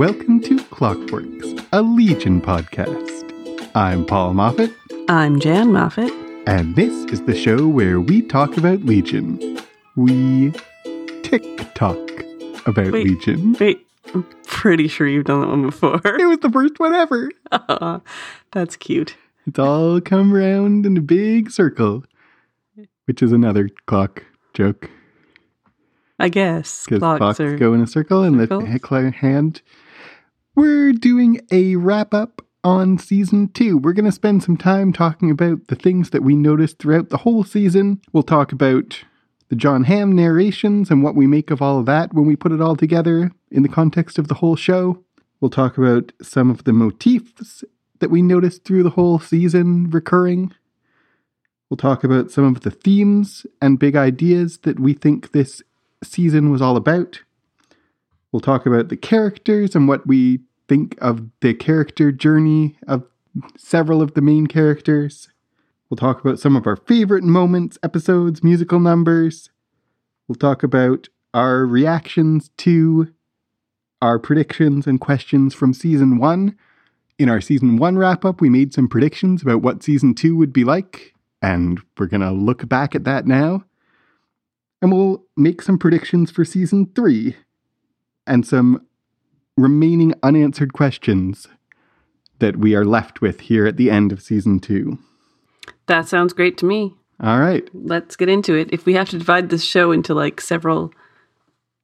Welcome to Clockworks, a Legion podcast. I'm Paul Moffat, I'm Jan Moffat. and this is the show where we talk about Legion. We tick tock about Wait. Legion. Wait, I'm pretty sure you've done that one before. It was the first one ever. That's cute. It's all come round in a big circle, which is another clock joke. I guess because clocks clocks go in a circle and the circles. hand. We're doing a wrap up on season two. We're going to spend some time talking about the things that we noticed throughout the whole season. We'll talk about the Jon Hamm narrations and what we make of all of that when we put it all together in the context of the whole show. We'll talk about some of the motifs that we noticed through the whole season recurring. We'll talk about some of the themes and big ideas that we think this season was all about. We'll talk about the characters and what we think of the character journey of several of the main characters. We'll talk about some of our favorite moments, episodes, musical numbers. We'll talk about our reactions to our predictions and questions from season one. In our season one wrap up, we made some predictions about what season two would be like, and we're going to look back at that now and we'll make some predictions for season three and some remaining unanswered questions that we are left with here at the end of season two. That sounds great to me. All right. Let's get into it. If we have to divide this show into like several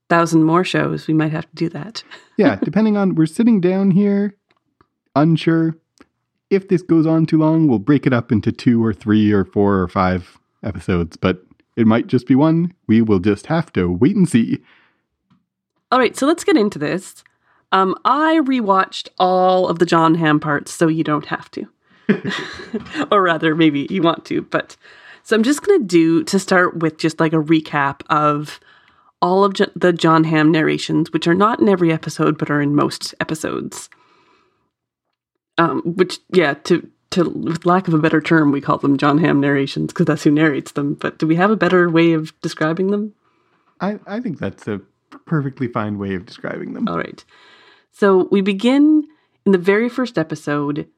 thousand more shows, we might have to do that. Yeah, depending on, we're sitting down here, unsure. If this goes on too long, we'll break it up into two or three or four or five episodes, but it might just be one. We will just have to wait and see. All right, so let's get into this. Um, I rewatched all of the Jon Hamm parts, so you don't have to. or rather, maybe you want to. But so I'm just going to do to start with just like a recap of all of Jo- the Jon Hamm narrations, which are not in every episode, but are in most episodes. Um, which, yeah, to to with lack of a better term, we call them Jon Hamm narrations because that's who narrates them. But do we have a better way of describing them? I, I think that's a perfectly fine way of describing them. All right. So we begin in the very first episode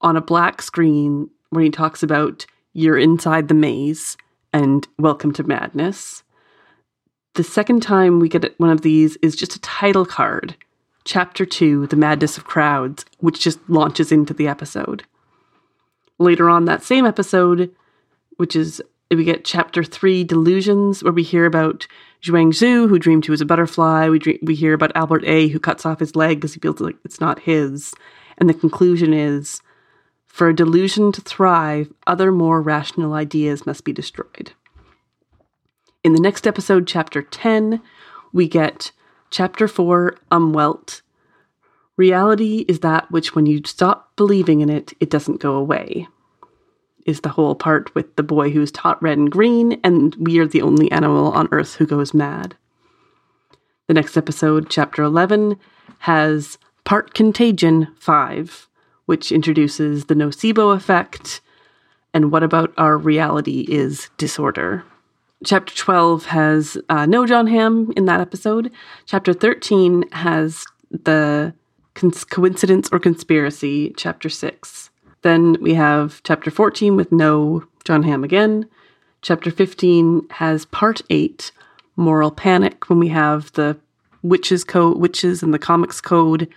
on a black screen when he talks about you're inside the maze and welcome to madness. The second time we get one of these is just a title card, Chapter 2, The Madness of Crowds, which just launches into the episode. Later on that same episode, which is we get chapter three, Delusions, where we hear about Zhuang Zhu, who dreamed he was a butterfly. We dream, we hear about Albert A, who cuts off his leg because he feels like it's not his. And the conclusion is, for a delusion to thrive, other more rational ideas must be destroyed. In the next episode, chapter 10, we get chapter 4, Umwelt. Reality is that which, when you stop believing in it, it doesn't go away is the whole part with the boy who's taught red and green, and we are the only animal on Earth who goes mad. The next episode, chapter 11, has part contagion 5, which introduces the nocebo effect and what about our reality is disorder. Chapter 12 has uh, no Jon Hamm in that episode. Chapter 13 has the cons- coincidence or conspiracy, chapter 6. Then we have chapter 14 with no Jon Hamm again. Chapter 15 has part 8, moral panic, when we have the witches code, witches and the comics code.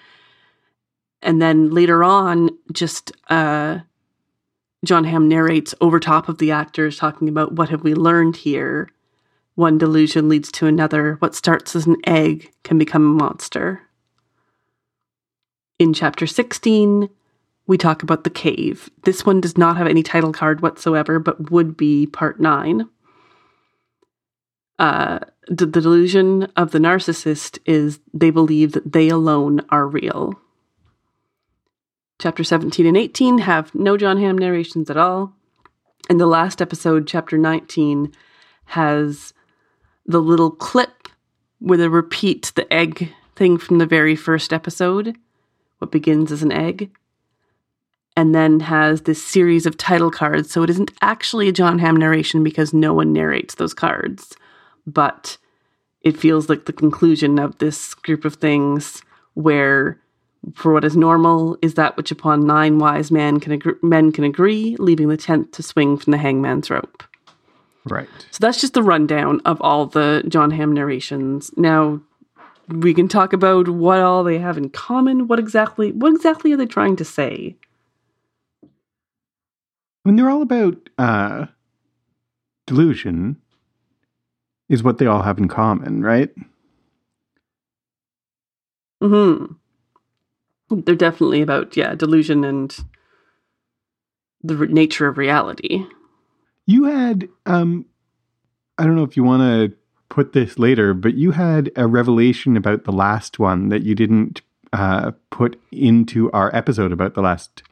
And then later on, just uh, Jon Hamm narrates over top of the actors talking about what have we learned here. One delusion leads to another. What starts as an egg can become a monster. In chapter 16, we talk about the cave. This one does not have any title card whatsoever, but would be part nine. Uh, the, delusion of the narcissist is they believe that they alone are real. Chapter 17 and 18 have no Jon Hamm narrations at all. And the last episode, chapter 19, has the little clip where they repeat the egg thing from the very first episode, what begins as an egg and then has this series of title cards. So it isn't actually a Jon Hamm narration because no one narrates those cards, but it feels like the conclusion of this group of things where for what is normal is that which upon nine wise men can agree, men can agree, leaving the tenth to swing from the hangman's rope. Right. So that's just the rundown of all the Jon Hamm narrations. Now we can talk about what all they have in common. What exactly what exactly are they trying to say? I mean, they're all about uh, delusion, is what they all have in common, right? Hmm. They're definitely about yeah delusion and the re- nature of reality. You had, um, I don't know if you want to put this later, but you had a revelation about the last one that you didn't uh, put into our episode about the last.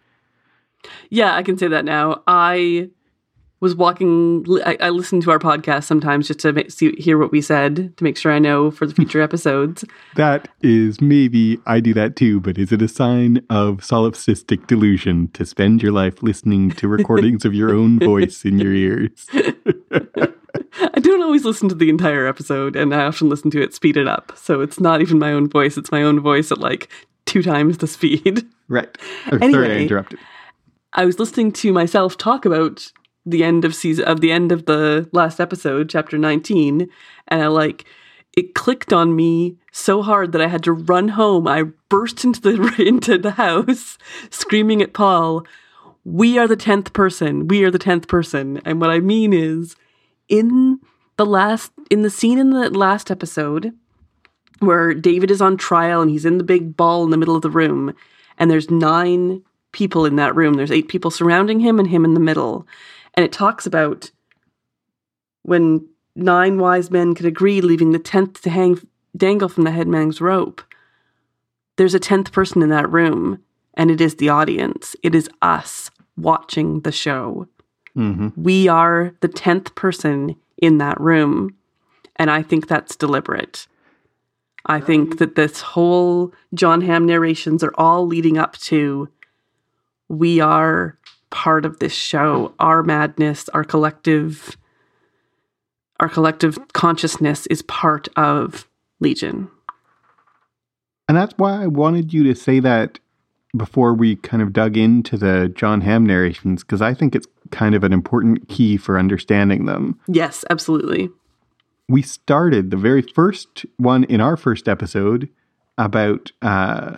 Yeah, I can say that now. I was walking. I, I listen to our podcast sometimes just to make, see, hear what we said to make sure I know for the future episodes. That is maybe I do that too, but is it a sign of solipsistic delusion to spend your life listening to recordings of your own voice in your ears? I don't always listen to the entire episode, and I often listen to it speeded up. So it's not even my own voice; it's my own voice at like two times the speed. Right. Oh, Sorry, I Anyway. interrupted. I was listening to myself talk about the end of season of the end of the last episode, chapter 19, and I like it clicked on me so hard that I had to run home. I burst into the into the house screaming at Paul, "We are the 10th person. We are the 10th person." And what I mean is in the last in the scene in the last episode where David is on trial and he's in the big ball in the middle of the room and there's nine people in that room. There's eight people surrounding him and him in the middle. And it talks about when nine wise men could agree, leaving the tenth to hang dangle from the headman's rope. There's a tenth person in that room, and it is the audience. It is us watching the show. hmm We are the tenth person in that room. And I think that's deliberate. I think that this whole Jon Hamm narrations are all leading up to we are part of this show. Our madness, our collective our collective consciousness is part of Legion. And that's why I wanted you to say that before we kind of dug into the Jon Hamm narrations, because I think it's kind of an important key for understanding them. Yes, absolutely. We started the very first one in our first episode about uh,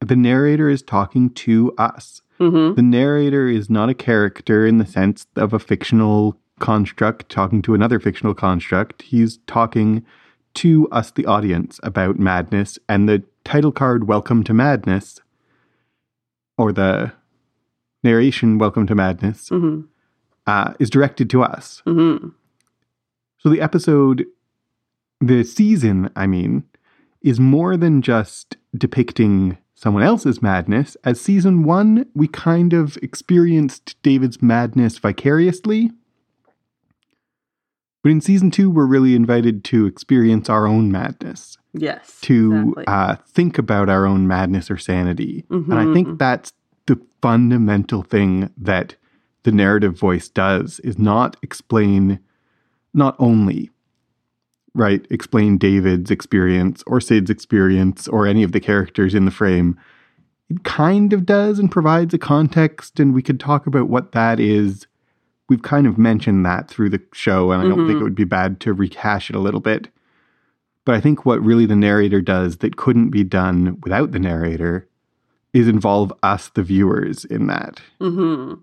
the narrator is talking to us. hmm The narrator is not a character in the sense of a fictional construct talking to another fictional construct. He's talking to us, the audience, about madness. And the title card, Welcome to Madness, or the narration, Welcome to Madness, hmm uh, is directed to us. hmm So the episode, the season, I mean, is more than just depicting someone else's madness. As season one, we kind of experienced David's madness vicariously. But in season two, we're really invited to experience our own madness, Yes. to exactly. uh, think about our own madness or sanity. And I think that's the fundamental thing that the narrative voice does is not explain, not only, right, explain David's experience or Syd's experience or any of the characters in the frame. It kind of does and provides a context, and we could talk about what that is. We've kind of mentioned that through the show, and I don't think it would be bad to rehash it a little bit. But I think what really the narrator does that couldn't be done without the narrator is involve us, the viewers, in that. hmm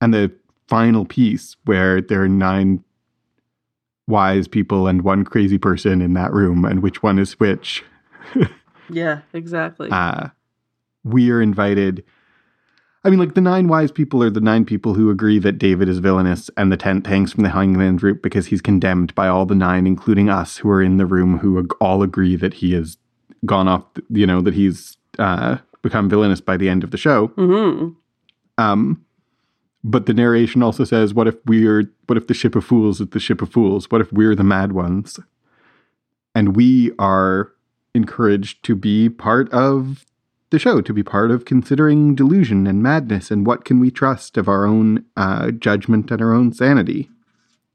And the final piece where there are nine wise people and one crazy person in that room, and which one is which, Yeah, exactly. uh, we are invited. I mean, like the nine wise people are the nine people who agree that David is villainous, and the tenth hangs from the hangman's rope because he's condemned by all the nine, including us who are in the room, who ag- all agree that he has gone off. You know that he's uh, become villainous by the end of the show. hmm Um, but the narration also says, "What if we're? What if the ship of fools is the ship of fools? What if we're the mad ones?" And we are encouraged to be part of the show, to be part of considering delusion and madness, and what can we trust of our own uh, judgment and our own sanity.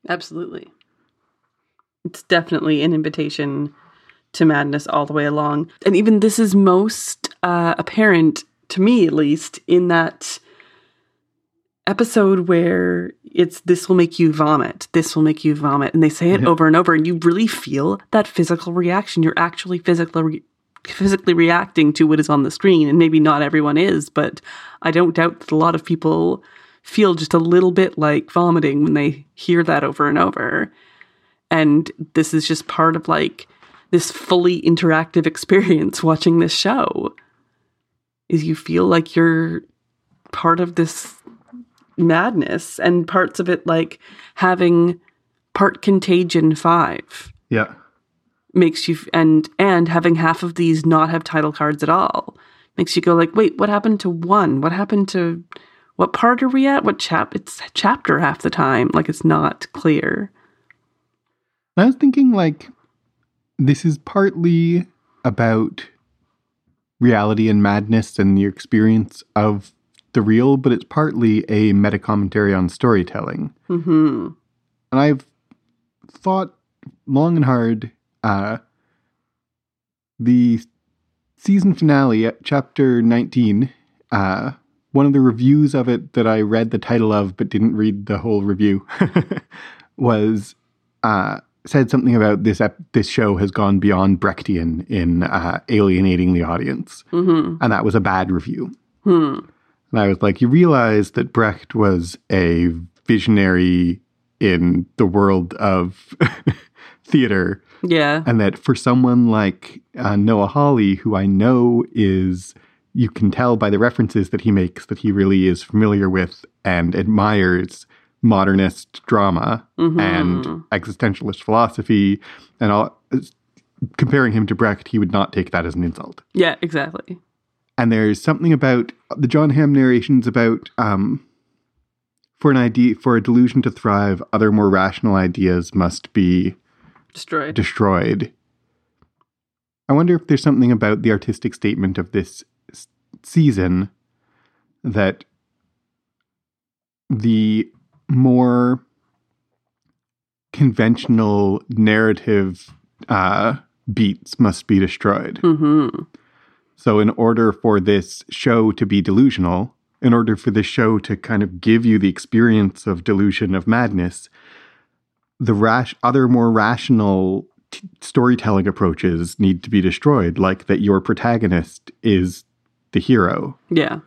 Absolutely. It's definitely an invitation to madness all the way along. And even this is most uh, apparent to me, at least, in that episode where it's this will make you vomit, this will make you vomit, and they say it Yeah. over and over, and you really feel that physical reaction. You're actually physically re- physically reacting to what is on the screen, and maybe not everyone is, but I don't doubt that a lot of people feel just a little bit like vomiting when they hear that over and over. And this is just part of like this fully interactive experience watching this show. Is you feel like you're part of this madness and parts of it like having part contagion 5 Yeah. makes you and and having half of these not have title cards at all makes you go like wait what happened to one? What happened to what part are we at? What chap it's chapter half the time. Like it's not clear. I was thinking like this is partly about reality and madness and your experience of the real, but it's partly a meta commentary on storytelling. hmm And I've thought long and hard. Uh, the season finale, chapter 19, uh, one of the reviews of it that I read the title of but didn't read the whole review was uh, said something about this ep- this show has gone beyond Brechtian in uh, alienating the audience, hmm and that was a bad review. hmm And I was like, you realize that Brecht was a visionary in the world of theater, yeah and that for someone like uh, Noah Hawley, who I know is, you can tell by the references that he makes that he really is familiar with and admires modernist drama Mhm. and existentialist philosophy, and all. Comparing him to Brecht, he would not take that as an insult yeah exactly and there's something about the Jon Hamm narrations about um, for an idea for a delusion to thrive, other more rational ideas must be destroyed destroyed. I wonder if there's something about the artistic statement of this season that the more conventional narrative uh, beats must be destroyed. hmm So, in order for this show to be delusional, in order for this show to kind of give you the experience of delusion of madness, the rash, other more rational t- storytelling approaches need to be destroyed, like that your protagonist is the hero, yeah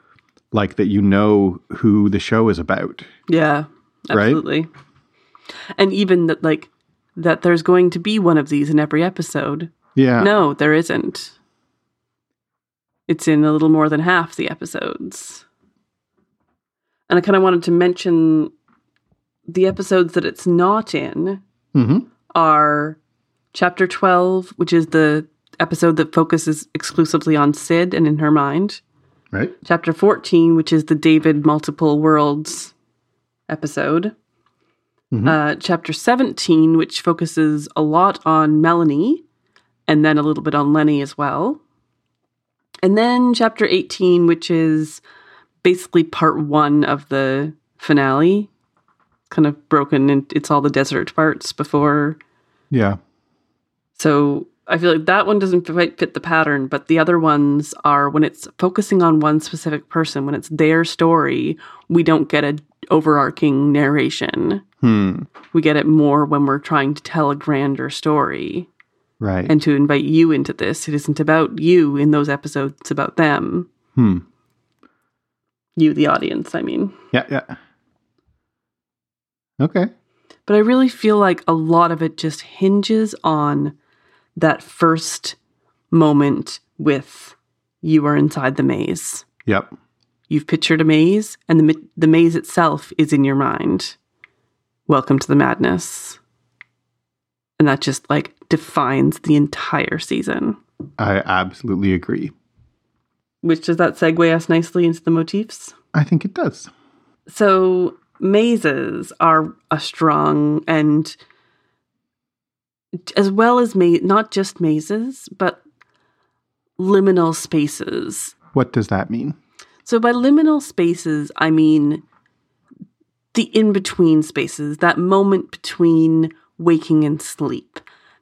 like that you know who the show is about. Yeah, Right? absolutely. And even that, like, that there's going to be one of these in every episode. Yeah. No, there isn't. It's in a little more than half the episodes. And I kind of wanted to mention the episodes that it's not in hmm are chapter 12, which is the episode that focuses exclusively on Syd and in her mind. Right. chapter 14, which is the David Multiple Worlds episode. Mhm. Uh, chapter 17, which focuses a lot on Melanie and then a little bit on Lenny as well. And then chapter 18, which is basically part one of the finale, kind of broken, and it's all the desert parts before Yeah. so I feel like that one doesn't quite fit the pattern, but the other ones are when it's focusing on one specific person, when it's their story, we don't get a overarching narration. Hmm. We get it more when we're trying to tell a grander story Right. and to invite you into this. It isn't about you in those episodes, it's about them. hmm. You, the audience, I mean. Yeah. Yeah. Okay. But I really feel like a lot of it just hinges on that first moment with you are inside the maze. Yep. You've pictured a maze, and the, ma- the maze itself is in your mind. Welcome to the madness. And that just like defines the entire season. I absolutely agree. Which does that segue us nicely into the motifs? I think it does. So, mazes are a strong and as well as ma- not just mazes, but liminal spaces What does that mean? So by liminal spaces, I mean the in between spaces, that moment between waking and sleep,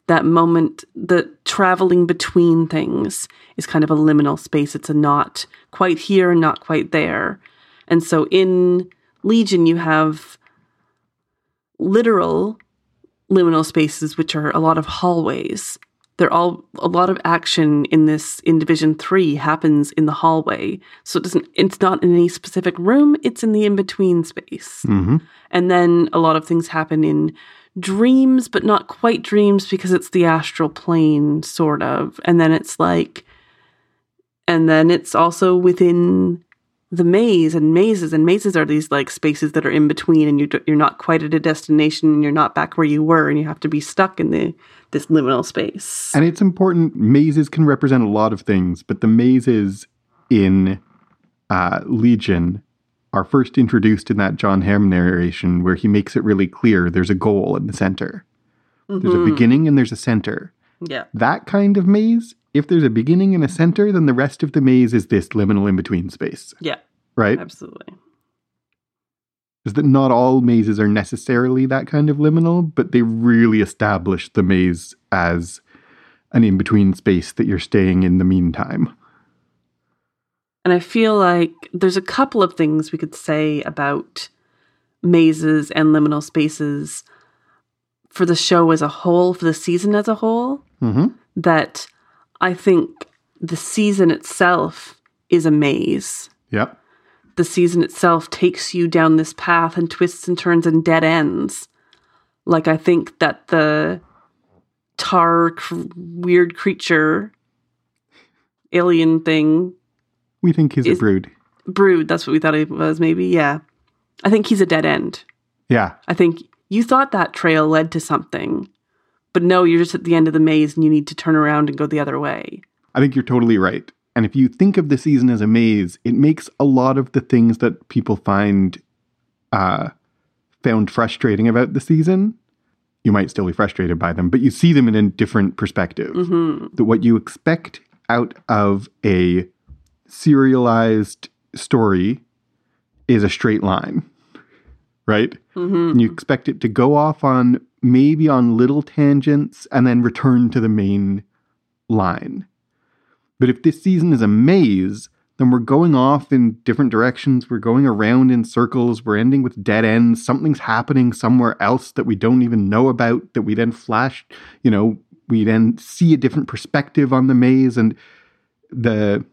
that moment, the traveling between things is kind of a liminal space. It's a not quite here and not quite there. And so in Legion, you have literal liminal spaces, which are a lot of hallways. They're all a lot of action in this in Division Three happens in the hallway, so it doesn't. It's not in any specific room. It's in the in between space, hmm and then a lot of things happen in dreams, but not quite dreams because it's the astral plane, sort of. And then it's like, and then it's also within the maze and mazes and mazes are these like spaces that are in between and you d- you're not quite at a destination and you're not back where you were and you have to be stuck in the this liminal space. And it's important. Mazes can represent a lot of things, but the mazes in uh, Legion are first introduced in that Jon Hamm narration where he makes it really clear there's a goal in the center. There's a Mhm. beginning and there's a center. Yeah. That kind of maze, if there's a beginning and a center, then the rest of the maze is this liminal in between space, Yeah, right? absolutely. Is that not all mazes are necessarily that kind of liminal, but they really establish the maze as an in between space that you're staying in the meantime. And I feel like there's a couple of things we could say about mazes and liminal spaces for the show as a whole, for the season as a whole, hmm that I think the season itself is a maze. Yep. The season itself takes you down this path and twists and turns and dead ends. Like, I think that the tar cr- weird creature alien thing We think he's Is- a brood. brood that's what we thought he was maybe yeah i think he's a dead end Yeah. i think you thought that trail led to something but no you're just at the end of the maze and you need to turn around and go the other way I think you're totally right. And if you think of the season as a maze, it makes a lot of the things that people find uh, found frustrating about the season. You might still be frustrated by them, but you see them in a different perspective. hmm That what you expect out of a serialized story is a straight line, right? hmm And you expect it to go off on maybe on little tangents and then return to the main line. But if this season is a maze, then we're going off in different directions. We're going around in circles. We're ending with dead ends. Something's happening somewhere else that we don't even know about, that we then flash, you know, we then see a different perspective on the maze. And the,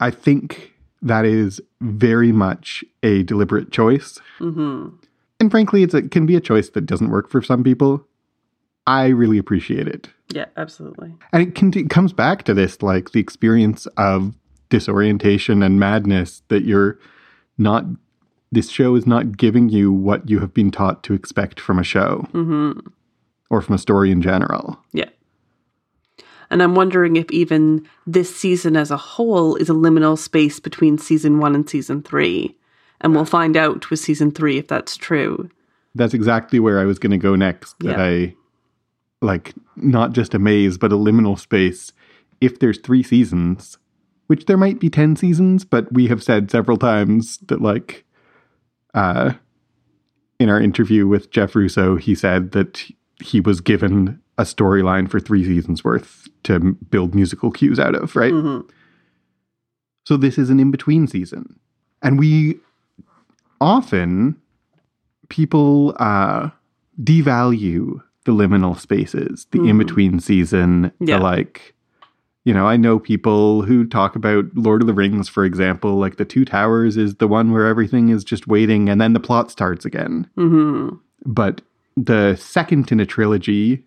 I think that is very much a deliberate choice. hmm And frankly, it's a, it can be a choice that doesn't work for some people. I really appreciate it. yeah absolutely And it, can, it comes back to this like the experience of disorientation and madness that you're not, this show is not giving you what you have been taught to expect from a show hmm or from a story in general. yeah and i'm wondering if even this season as a whole is a liminal space between season one and season three and we'll find out with season three if that's true That's exactly where I was going to go next. That Yeah. I like not just a maze, but a liminal space. If there's three seasons, which there might be 10 seasons, but we have said several times that, like, uh, in our interview with Jeff Russo, he said that he was given a storyline for three seasons worth to build musical cues out of, right? hmm So this is an in between season. And we often, people uh, devalue the liminal spaces, the Mhm. in between season, Yeah. the like, you know, I know people who talk about Lord of the Rings, for example, like the Two Towers is the one where everything is just waiting and then the plot starts again. hmm But the second in a trilogy,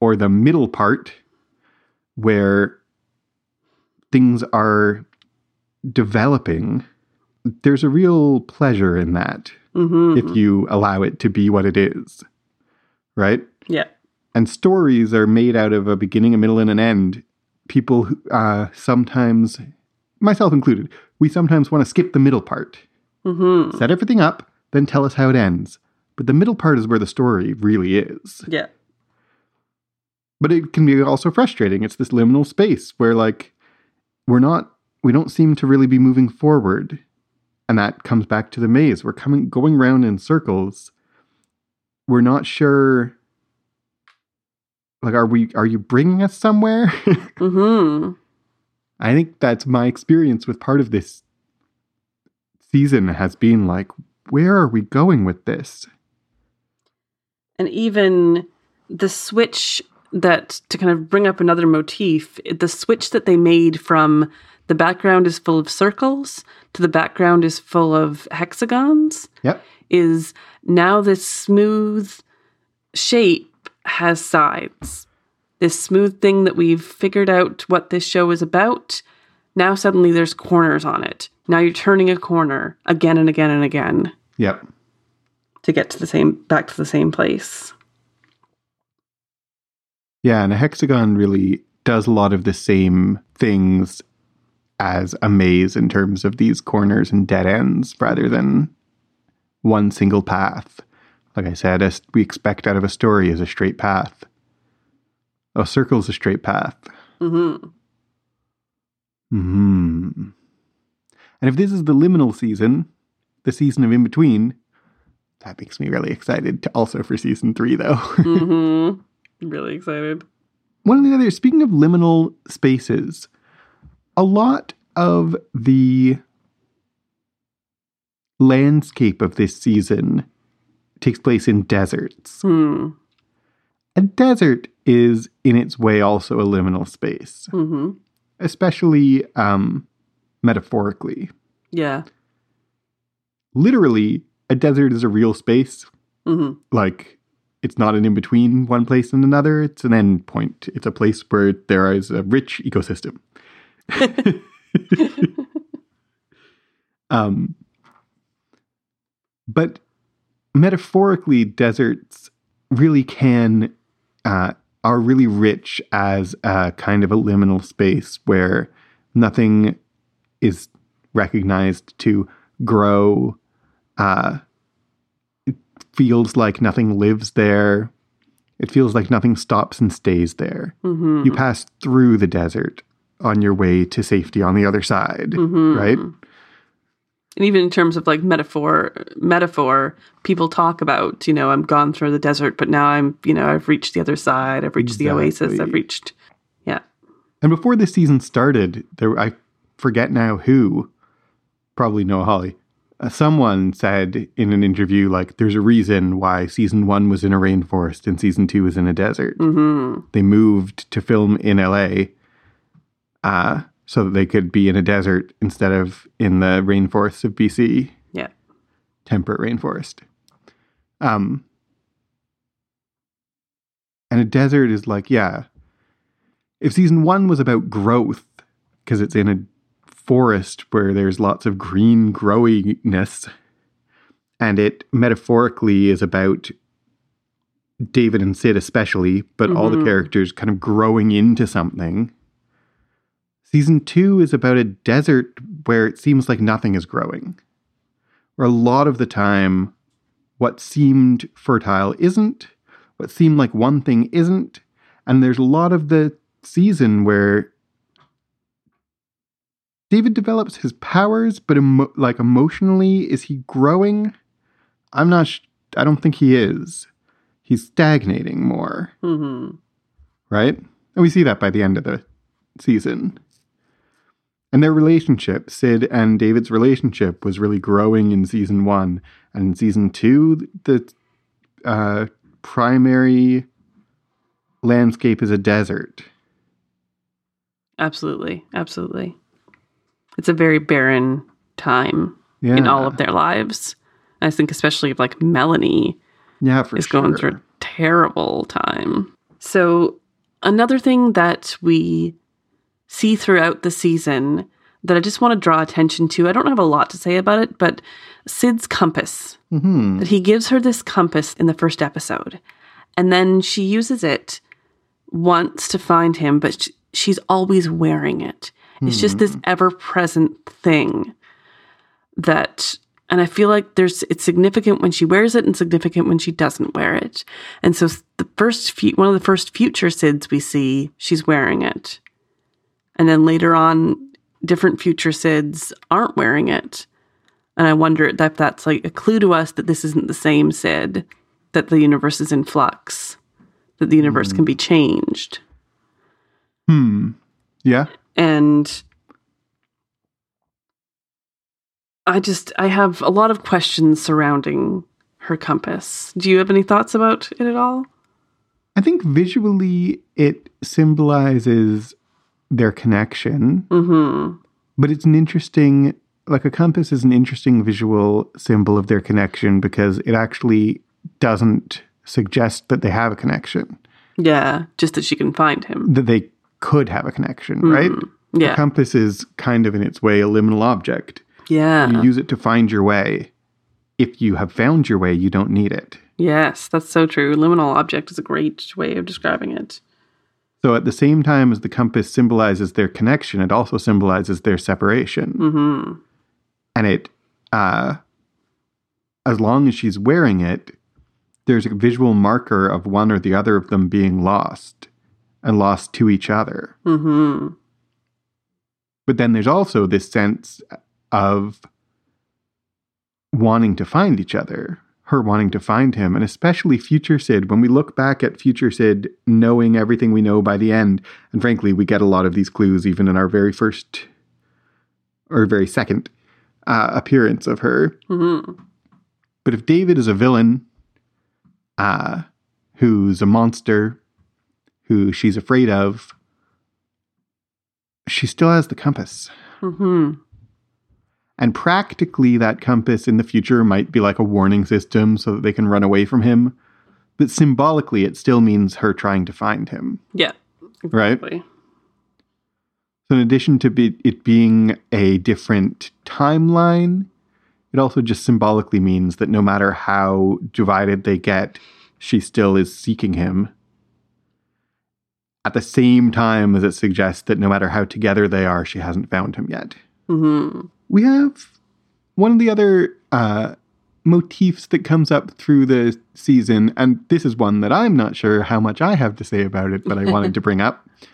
or the middle part, where things are developing, there's a real pleasure in that hmm if you allow it to be what it is. Right? yeah And stories are made out of a beginning, a middle, and an end. People uh, sometimes, myself included, we sometimes want to skip the middle part hmm set everything up, then tell us how it ends. But the middle part is where the story really is. yeah But it can be also frustrating. It's this liminal space where, like, we're not, we don't seem to really be moving forward. And that comes back to the maze. We're coming, going round in circles. We're not sure like are we are you bringing us somewhere? hmm I think that's my experience with part of this season has been like where are we going with this? And even the switch that to kind of bring up another motif, the switch that they made from the background is full of circles to the background is full of hexagons Yep. is now this smooth shape has sides. This smooth thing that we've figured out what this show is about, now suddenly there's corners on it. Now you're turning a corner again and again and again Yep. To get to the same back to the same place. Yeah, and a hexagon really does a lot of the same things as a maze in terms of these corners and dead ends rather than one single path. Like I said, as we expect out of a story is a straight path. A circle is a straight path. hmm Hmm. And if this is the liminal season, the season of in between, that makes me really excited to also for season three, though. hmm Really excited. one of the other speaking of liminal spaces a lot of the landscape of this season takes place in deserts Hmm. a desert is in its way also a liminal space hmm especially um, metaphorically Yeah. literally a desert is a real space. Hmm like it's not an in between one place and another. It's an end point. It's a place where there is a rich ecosystem. Um but metaphorically deserts really can uh, are really rich as a kind of a liminal space where nothing is recognized to grow uh, it feels like nothing lives there it feels like nothing stops and stays there hmm you pass through the desert on your way to safety on the other side Mhm. right And even in terms of like metaphor, metaphor, people talk about, you know, I'm gone through the desert, but now I'm, you know, I've reached the other side. I've reached the oasis. I've reached, yeah. And before this season started, there I forget now who, probably Noah Hawley. Uh, someone said in an interview like, "There's a reason why season one was in a rainforest and season two was in a desert. hmm They moved to film in L.A. Uh, so that they could be in a desert instead of in the rainforests of BC, Yeah. temperate rainforest. Um, and a desert is like, yeah, if season one was about growth, because it's in a forest where there's lots of green growiness, and it metaphorically is about David and Syd, especially, but all the Mhm. characters kind of growing into something. Season two is about a desert where it seems like nothing is growing. Where a lot of the time, what seemed fertile isn't, what seemed like one thing isn't, and there's a lot of the season where David develops his powers, but emo- like emotionally, is he growing? I'm not. Sh- I don't think he is. He's stagnating more, hmm right? And we see that by the end of the season. And their relationship, Syd and David's relationship, was really growing in season one. And in season two, the uh, primary landscape is a desert. Absolutely. Absolutely. It's a very barren time Yeah. in all of their lives. I think especially if like Melanie yeah, for is sure. going through a terrible time. So, another thing that we see throughout the season that I just want to draw attention to, I don't have a lot to say about it, but Syd's compass. hmm That he gives her this compass in the first episode. And then she uses it once to find him, but sh- she's always wearing it. It's just this ever present thing that and I feel like there's it's significant when she wears it and significant when she doesn't wear it. And so the first few, one of the first future Syds we see, she's wearing it. And then later on different future Syds aren't wearing it. And I wonder if that's like a clue to us that this isn't the same Syd, that the universe is in flux. That that the universe can be changed. Hmm. Yeah. And I just I have a lot of questions surrounding her compass. Do you have any thoughts about it at all? I think visually it symbolizes their connection, Mm-hmm. but it's an interesting, like a compass is an interesting visual symbol of their connection because it actually doesn't suggest that they have a connection, Yeah, just that she can find him. that they could have a connection, right? A Yeah. compass is kind of in its way a liminal object. Yeah. You use it to find your way. If you have found your way, you don't need it. Yes, that's so true. Liminal object is a great way of describing it. So at the same time as the compass symbolizes their connection, it also symbolizes their separation. Mm-hmm. And it, uh, as long as she's wearing it, there's a visual marker of one or the other of them being lost and lost to each other. Mm-hmm. But then there's also this sense of wanting to find each other, her wanting to find him, and especially future Syd. When we look back at future Syd knowing everything we know by the end, and frankly, we get a lot of these clues even in our very first or very second uh, appearance of her. Mm-hmm. But if David is a villain, uh, who's a monster, who she's afraid of, she still has the compass. Mm-hmm. And practically, that compass in the future might be like a warning system so that they can run away from him. But symbolically, it still means her trying to find him, Yeah. right? So, in addition to be, it being a different timeline, it also just symbolically means that no matter how divided they get, she still is seeking him. At the same time as it suggests that no matter how together they are, she hasn't found him yet. Mm-hmm. We have one of the other uh, motifs that comes up through the season, and this is one that I'm not sure how much I have to say about it, but I wanted to bring up.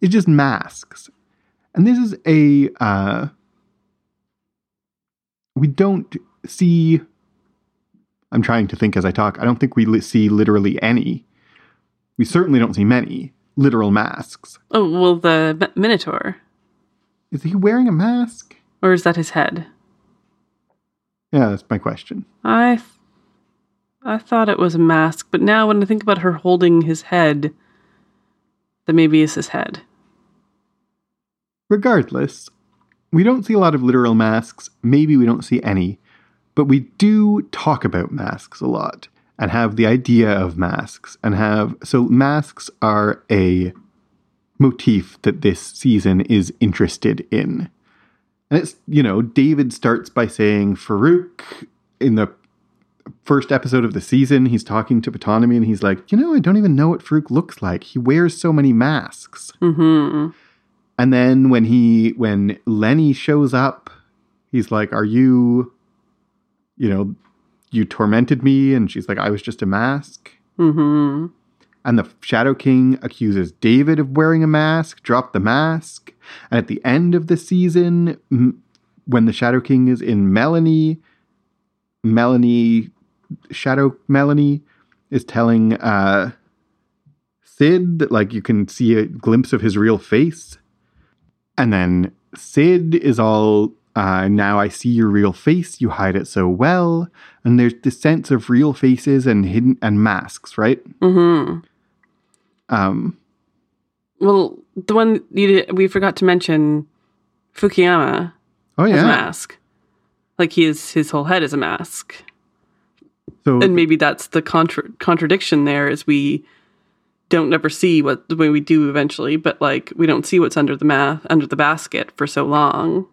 It's just masks, and this is a uh, we don't see. I'm trying to think as I talk. I don't think we li- see literally any. We certainly don't see many literal masks. Oh well, the Minotaur, Is he wearing a mask? or is that his head? Yeah, that's my question. I, th- I thought it was a mask, but now when I think about her holding his head, that maybe it's his head. Regardless, we don't see a lot of literal masks. Maybe we don't see any, but we do talk about masks a lot and have the idea of masks and have so masks are a motif that this season is interested in. And it's, you know, David starts by saying Farouk in the first episode of the season, he's talking to Ptonomy and he's like, you know, I don't even know what Farouk looks like. He wears so many masks. Mm-hmm. And then when he when Lenny shows up, he's like, "Are you you know, you tormented me?" And she's like, "I was just a mask." Mm-hmm. And the Shadow King accuses David of wearing a mask, drop the mask. And at the end of the season, m- when the Shadow King is in Melanie, Melanie, Shadow Melanie, is telling uh, Syd that, like, you can see a glimpse of his real face. And then Syd is all, uh, now I see your real face, you hide it so well. And there's this sense of real faces and hidden and masks, right? Mm-hmm. Um, Well, the one you did, we forgot to mention, Fukuyama oh yeah. a mask. Like he is, his whole head is a mask, So and maybe that's the contra- contradiction. There is we don't ever see what the way we do eventually, but like we don't see what's under the math under the basket for so long.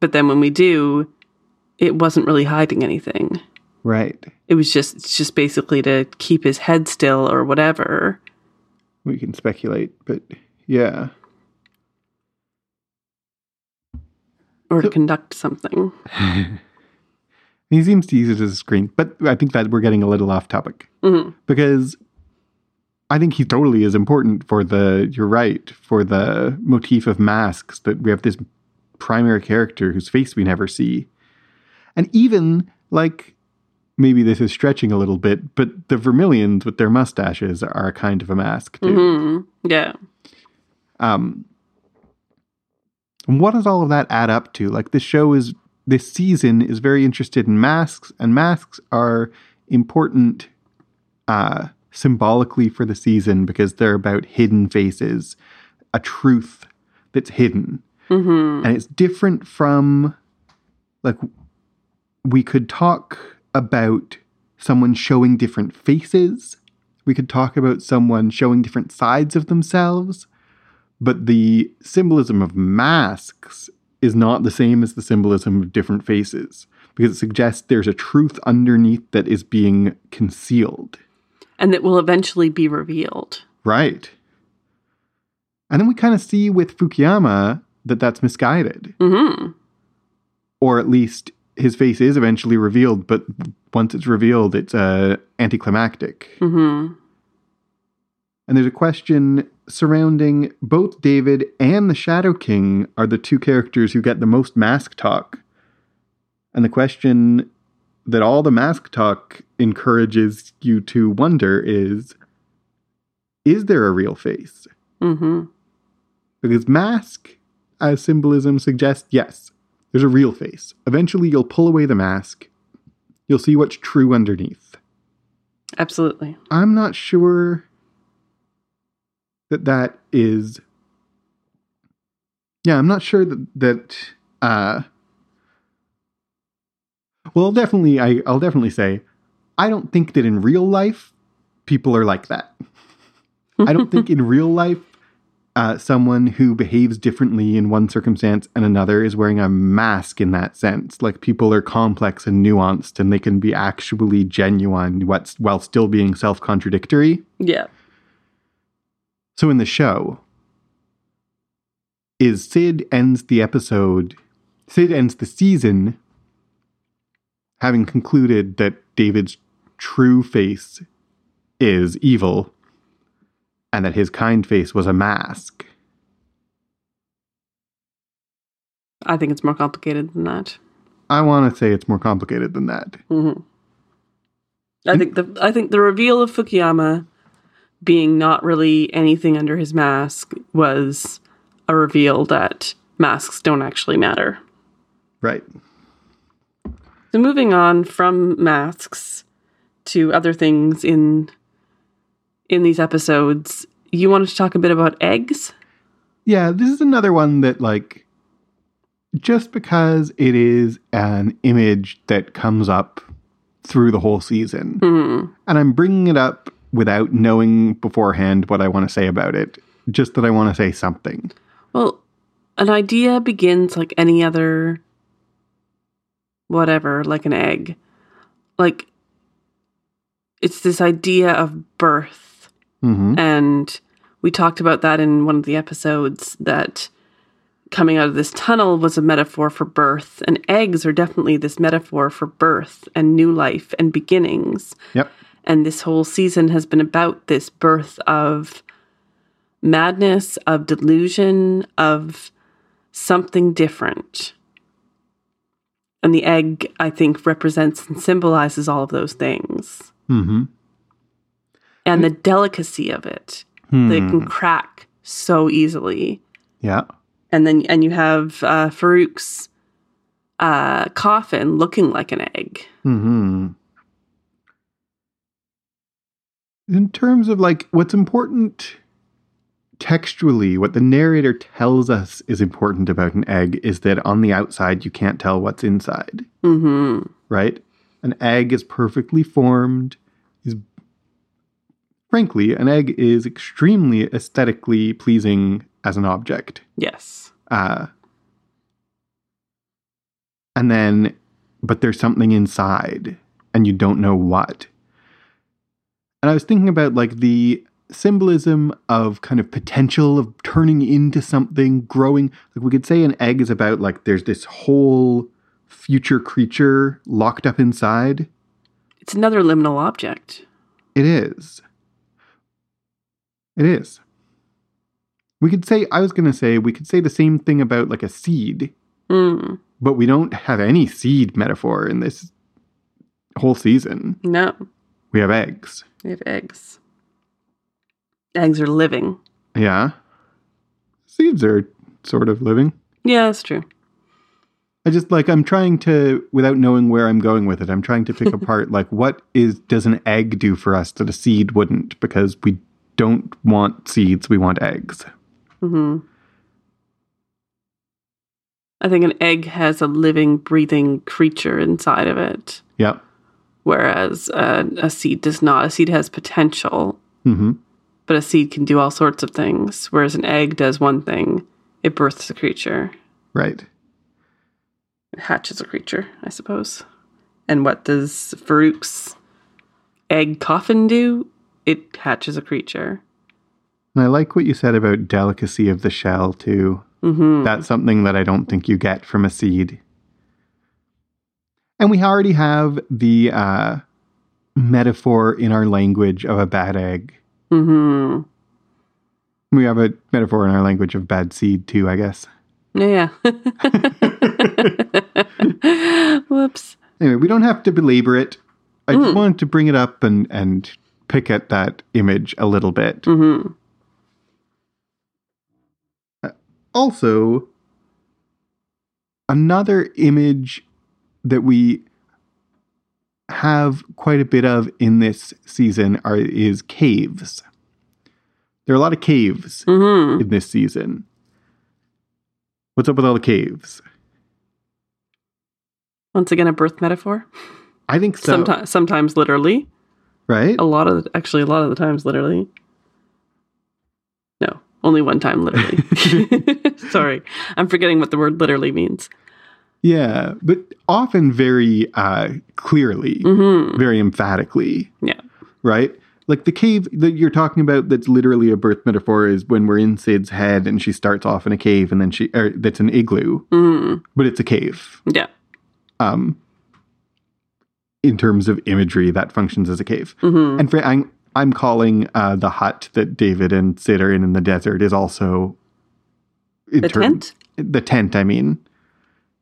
But then when we do, it wasn't really hiding anything. right, It was just it's just basically to keep his head still or whatever. we can speculate, but yeah. Or to conduct something. He seems to use it as a screen, but I think that we're getting a little off topic hmm because I think he totally is important for the. You're right for the motif of masks that we have this primary character whose face we never see, and even like maybe this is stretching a little bit, but the Vermilions with their mustaches are kind of a mask too. hmm Yeah. Um, and what does all of that add up to? Like this show is this season is very interested in masks, and masks are important uh, symbolically for the season because they're about hidden faces, a truth that's hidden, hmm and it's different from like we could talk about someone showing different faces. We could talk about someone showing different sides of themselves. But the symbolism of masks is not the same as the symbolism of different faces because it suggests there's a truth underneath that is being concealed. And that will eventually be revealed. Right. And then we kind of see with Fukuyama that that's misguided. hmm Or at least his face is eventually revealed, but once it's revealed, it's uh, anticlimactic. hmm And there's a question surrounding both David and the Shadow King are the two characters who get the most mask talk. And the question that all the mask talk encourages you to wonder is is there a real face? hmm Because mask as symbolism suggests yes, there's a real face. Eventually you'll pull away the mask. You'll see what's true underneath. Absolutely. I'm not sure that that is. Yeah, I'm not sure that that. Uh, well, definitely, I I'll definitely say, I don't think that in real life people are like that. I don't think in real life uh, someone who behaves differently in one circumstance and another is wearing a mask in that sense. Like people are complex and nuanced, and they can be actually genuine what's, while still being self contradictory. Yeah. So in the show, is Syd ends the episode, Syd ends the season having concluded that David's true face is evil and that his kind face was a mask. I think it's more complicated than that. I want to say it's more complicated than that. hmm I think the I think the reveal of Fukuyama being not really anything under his mask was a reveal that masks don't actually matter. Right. So moving on from masks to other things in in these episodes, you wanted to talk a bit about eggs? Yeah, this is another one that, like, just because it is an image that comes up through the whole season, Hmm. and I'm bringing it up without knowing beforehand what I want to say about it, just that I want to say something. Well, an idea begins like any other whatever, like an egg. Like it's this idea of birth. Hmm And we talked about that in one of the episodes that coming out of this tunnel was a metaphor for birth. And eggs are definitely this metaphor for birth and new life and beginnings. Yep. And this whole season has been about this birth of madness, of delusion, of something different. And the egg, I think, represents and symbolizes all of those things. hmm And the delicacy of it. That it can crack so easily. Yeah. And then and you have uh, Farouk's uh, coffin looking like an egg. hmm In terms of like what's important textually, what the narrator tells us is important about an egg is that on the outside you can't tell what's inside, hmm right? An egg is perfectly formed, frankly, an egg is extremely aesthetically pleasing as an object. Yes. Uh, and then, but there's something inside and you don't know what. And I was thinking about like the symbolism of kind of potential of turning into something, growing. Like we could say an egg is about like there's this whole future creature locked up inside. It's another liminal object. It is. It is. We could say, I was going to say, we could say the same thing about like a seed, Mm. but we don't have any seed metaphor in this whole season. No, We have eggs. we have eggs. Eggs are living. Yeah. Seeds are sort of living. Yeah, that's true. I just like I'm trying to without knowing where I'm going with it. I'm trying to pick apart like what is does an egg do for us that a seed wouldn't because we don't want seeds, we want eggs. hmm I think an egg has a living, breathing creature inside of it, Yep. whereas uh, a seed does not. A seed has potential, Mhm. but a seed can do all sorts of things, whereas an egg does one thing it births a creature, Right. it hatches a creature, I suppose. And what does Farouk's egg coffin do? It hatches a creature. And I like what you said about delicacy of the shell too. hmm That's something that I don't think you get from a seed. And we already have the uh, metaphor in our language of a bad egg. hmm We have a metaphor in our language of bad seed too, I guess. Yeah. Whoops. Anyway, we don't have to belabor it. I just wanted to bring it up and, and pick at that image a little bit. hmm Also, another image that we have quite a bit of in this season are is caves. There are a lot of caves hmm in this season. What's up with all the caves? Once again, a birth metaphor. I think so. Sometimes, sometimes literally. Right? A lot of, the, actually, a lot of the times literally. No, only one time literally. Sorry, I'm forgetting what the word literally means. Yeah, but often very uh, clearly, hmm very emphatically. Yeah. right? Like the cave that you're talking about, that's literally a birth metaphor, is when we're in Syd's head and she starts off in a cave, and then she, or that's an igloo, hmm but it's a cave. Yeah. Um, in terms of imagery, that functions as a cave. hmm And for, I'm, I'm calling uh, the hut that David and Syd are in in the desert is also in The term- tent? The tent, I mean,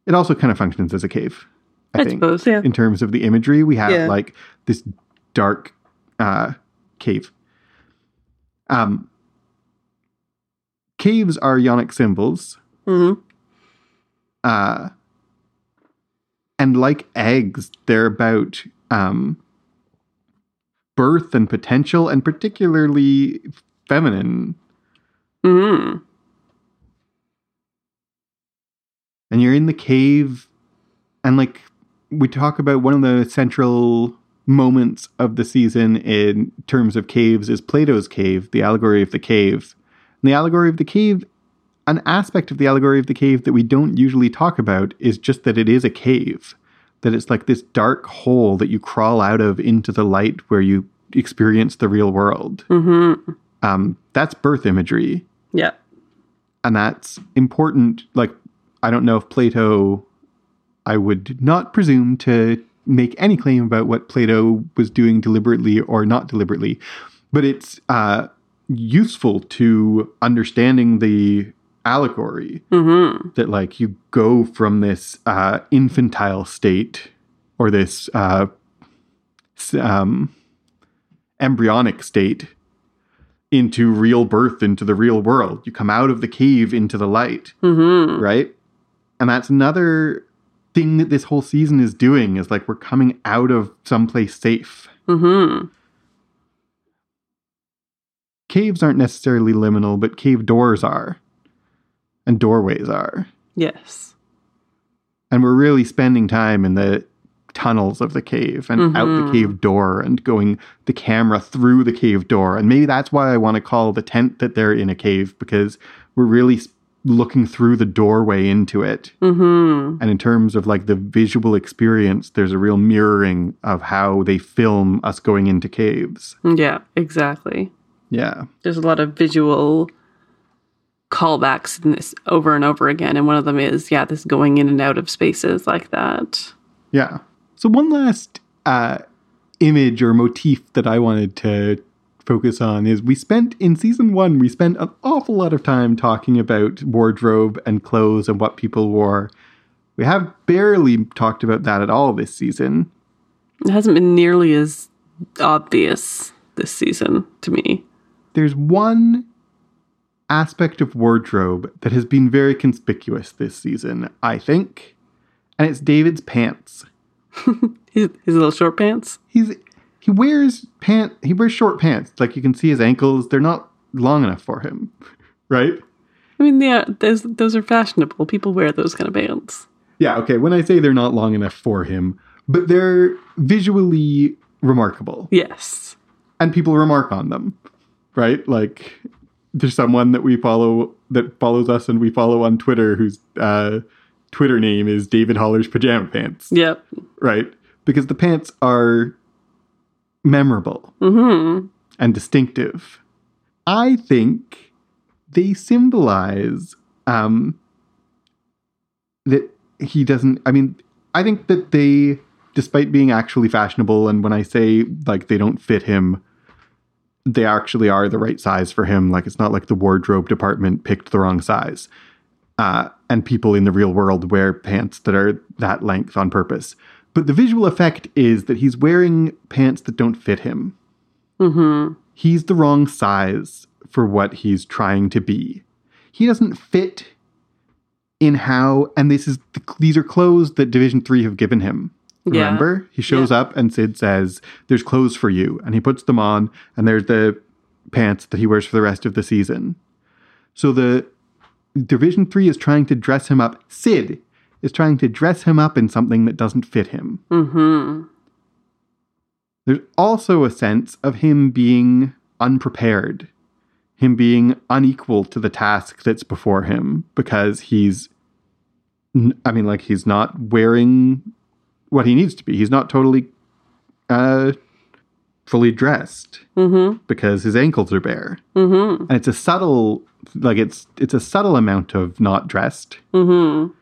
it also kind of functions as a cave. I, I think suppose, yeah. in terms of the imagery, we have Yeah. like this dark uh, cave. Um, caves are yonic symbols, hmm uh, and like eggs, they're about um, birth and potential, and particularly feminine. hmm And you're in the cave, and like we talk about one of the central moments of the season in terms of caves is Plato's cave, the allegory of the cave. And the allegory of the cave, an aspect of the allegory of the cave that we don't usually talk about is just that it is a cave. That it's like this dark hole that you crawl out of into the light where you experience the real world. hmm Um, that's birth imagery Yeah. and that's important like i don't know if plato i would not presume to make any claim about what plato was doing deliberately or not deliberately but it's uh, useful to understanding the allegory hmm that like you go from this uh, infantile state or this uh, um, embryonic state into real birth into the real world. You come out of the cave into the light hmm right? And that's another thing that this whole season is doing is like we're coming out of someplace safe. Hmm caves aren't necessarily liminal but cave doors are and doorways are Yes. and we're really spending time in the tunnels of the cave and out the Mhm. cave door and going the camera through the cave door and maybe that's why i want to call the tent that they're in a cave because we're really looking through the doorway into it hmm and in terms of like the visual experience there's a real mirroring of how they film us going into caves Yeah, exactly. yeah There's a lot of visual callbacks in this over and over again. And one of them is, yeah, this going in and out of spaces like that. Yeah. So one last uh, image or motif that I wanted to focus on is we spent in season one we spent an awful lot of time talking about wardrobe and clothes and what people wore. We have barely talked about that at all this season. It hasn't been nearly as obvious this season to me. There's one aspect of wardrobe that has been very conspicuous this season, I think, and it's David's pants. His, his little short pants. He's he wears pant he wears short pants. Like you can see his ankles, they're not long enough for him, right? I mean, yeah, those those are fashionable. People wear those kind of pants. Yeah, okay. When I say they're not long enough for him, but they're visually remarkable. Yes. and people remark on them, right? Like there's someone that we follow that follows us and we follow on Twitter whose uh, Twitter name is David Haller's pajama pants, Yep. right? Because the pants are memorable Mm-hmm. and distinctive. I think they symbolize um, that he doesn't. I mean, I think that they, despite being actually fashionable, and when I say like they don't fit him, they actually are the right size for him. Like it's not like the wardrobe department picked the wrong size. Uh, and people in the real world wear pants that are that length on purpose. But the visual effect is that he's wearing pants that don't fit him Mm-hmm. he's the wrong size for what he's trying to be. He doesn't fit in how, and this is these are clothes that Division Three have given him. Yeah. Remember, he shows up and Syd says, "There's clothes for you," and he puts them on, and there's the pants that he wears for the rest of the season. So the Division Three is trying to dress him up. Syd is trying to dress him up in something that doesn't fit him. Mm-hmm. There's also a sense of him being unprepared, him being unequal to the task that's before him because he's, I mean, like he's not wearing what he needs to be. He's not totally uh, fully dressed Mm-hmm. because his ankles are bare, Mm-hmm. and it's a subtle, like it's it's a subtle amount of not dressed Mm-hmm.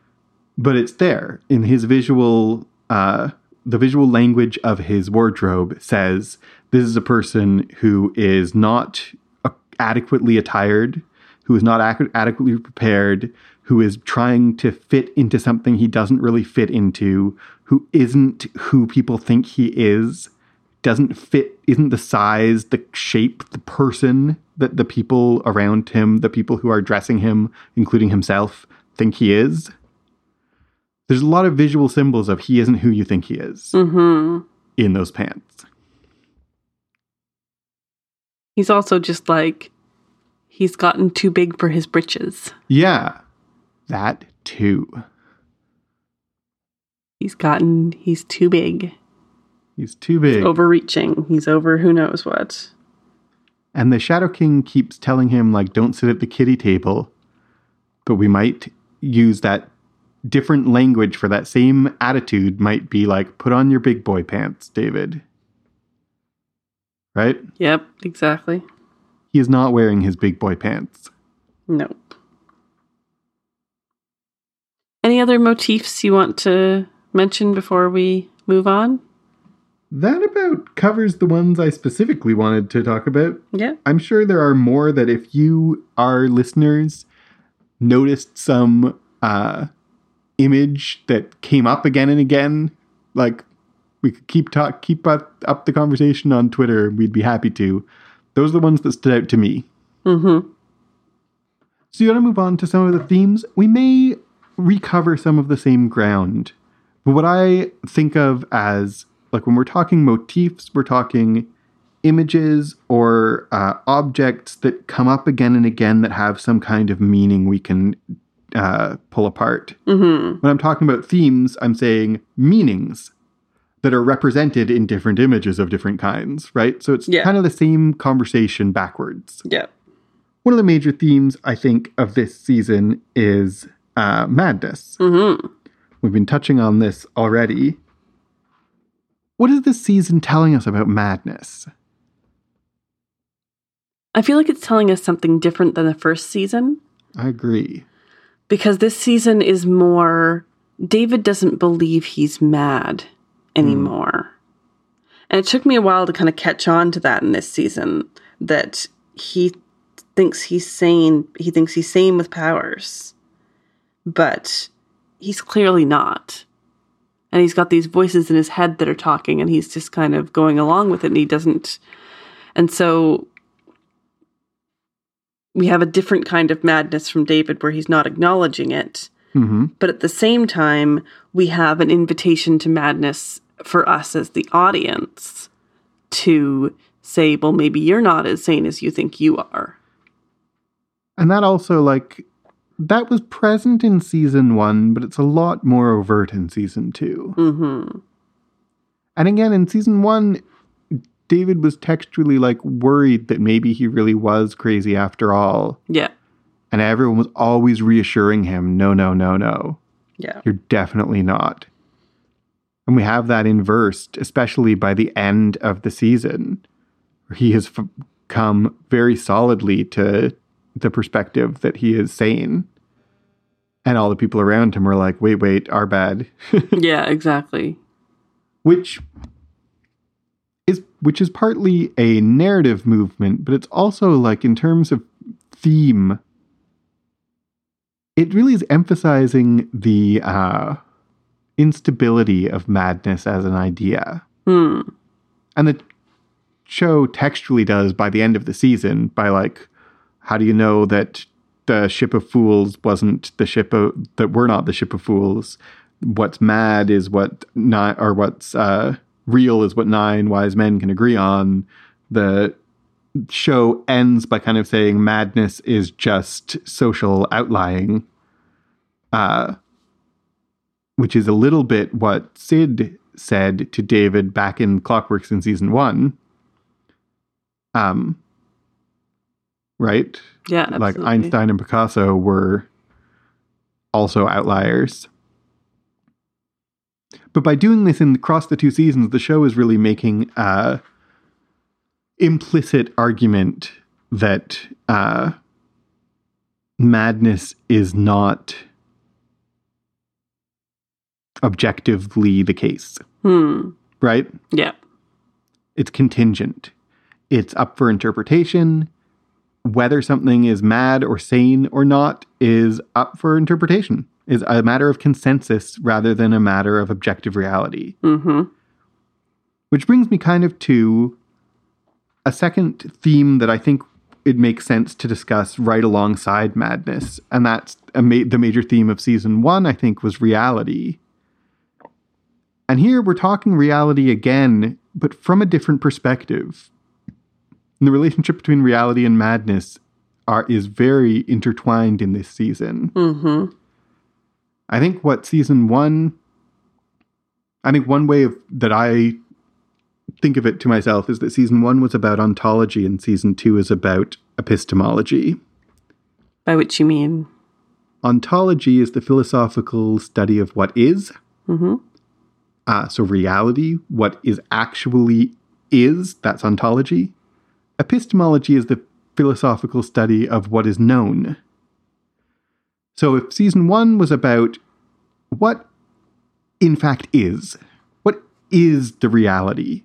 but it's there in his visual uh the visual language of his wardrobe says this is a person who is not uh, adequately attired who is not ac- adequately prepared who is trying to fit into something he doesn't really fit into who isn't who people think he is doesn't fit isn't the size the shape the person that the people around him the people who are dressing him including himself think he is there's a lot of visual symbols of he isn't who you think he is Mm-hmm. in those pants. He's also just like he's gotten too big for his britches. Yeah, that too. He's gotten he's too big. He's too big. Overreaching. He's over who knows what. And the Shadow King keeps telling him, like, don't sit at the kitty table. But we might use that different language for that same attitude, might be like, put on your big boy pants, David. Right? Yep, exactly. He is not wearing his big boy pants. Nope. Any other motifs you want to mention before we move on? That about covers the ones I specifically wanted to talk about. Yeah. I'm sure there are more that if you, our listeners, noticed some uh, image that came up again and again, like we could keep talk, keep up, up the conversation on Twitter. We'd be happy to. Those are the ones that stood out to me. Mm-hmm. So you want to move on to some of the themes. We may recover some of the same ground, but what I think of as like when we're talking motifs, we're talking images or uh, objects that come up again and again that have some kind of meaning we can uh, pull apart. Mm-hmm. When I'm talking about themes, I'm saying meanings that are represented in different images of different kinds, right? So it's Yeah. kind of the same conversation backwards Yep. one of the major themes I think of this season is uh, madness. Mm-hmm. We've been touching on this already. What is this season telling us about madness? I feel like it's telling us something different than the first season I agree. because this season is more David doesn't believe he's mad anymore. Hmm. And it took me a while to kind of catch on to that in this season that he thinks he's sane, he thinks he's sane with powers. But he's clearly not. And he's got these voices in his head that are talking, and he's just kind of going along with it, and he doesn't. And so we have a different kind of madness from David where he's not acknowledging it. hmm But at the same time, we have an invitation to madness for us as the audience to say, well, maybe you're not as sane as you think you are. And that also, like, that was present in season one, but it's a lot more overt in season two. Mm-hmm. And again, in season one, David was textually like worried that maybe he really was crazy after all. Yeah. And everyone was always reassuring him, no, no, no, no, Yeah. you're definitely not. And we have that inversed, especially by the end of the season, where he has f- come very solidly to the perspective that he is sane. And all the people around him are like, wait, wait, our bad. Yeah, exactly. which is which is partly a narrative movement, but it's also like in terms of theme, it really is emphasizing the uh, instability of madness as an idea, Hmm. and the show textually does by the end of the season by like, how do you know that the ship of fools wasn't the ship of that we're not the ship of fools? What's mad is what nine or what's uh, real is what nine wise men can agree on. The show ends by kind of saying madness is just social outlying, uh, which is a little bit what Syd said to David back in Clockworks in season one. Um, right? Yeah. Like. Einstein and Picasso were also outliers. But by doing this in across the two seasons, the show is really making a implicit argument that uh, madness is not objectively the case, Hmm. right? Yeah. It's contingent. It's up for interpretation. Whether something is mad or sane or not is up for interpretation. Is a matter of consensus rather than a matter of objective reality. Mm-hmm. Which brings me kind of to a second theme that I think it makes sense to discuss right alongside madness, and that's a ma- the major theme of season one. I think was reality, and here we're talking reality again, but from a different perspective. And the relationship between reality and madness are is very intertwined in this season. Mm-hmm. I think what season one, I think one way of that I think of it to myself is that season one was about ontology and season two is about epistemology. By which you mean? Ontology is the philosophical study of what is. Mm-hmm. Uh, so reality, what is actually is, that's ontology. Epistemology is the philosophical study of what is known. So if season one was about what in fact is, what is the reality?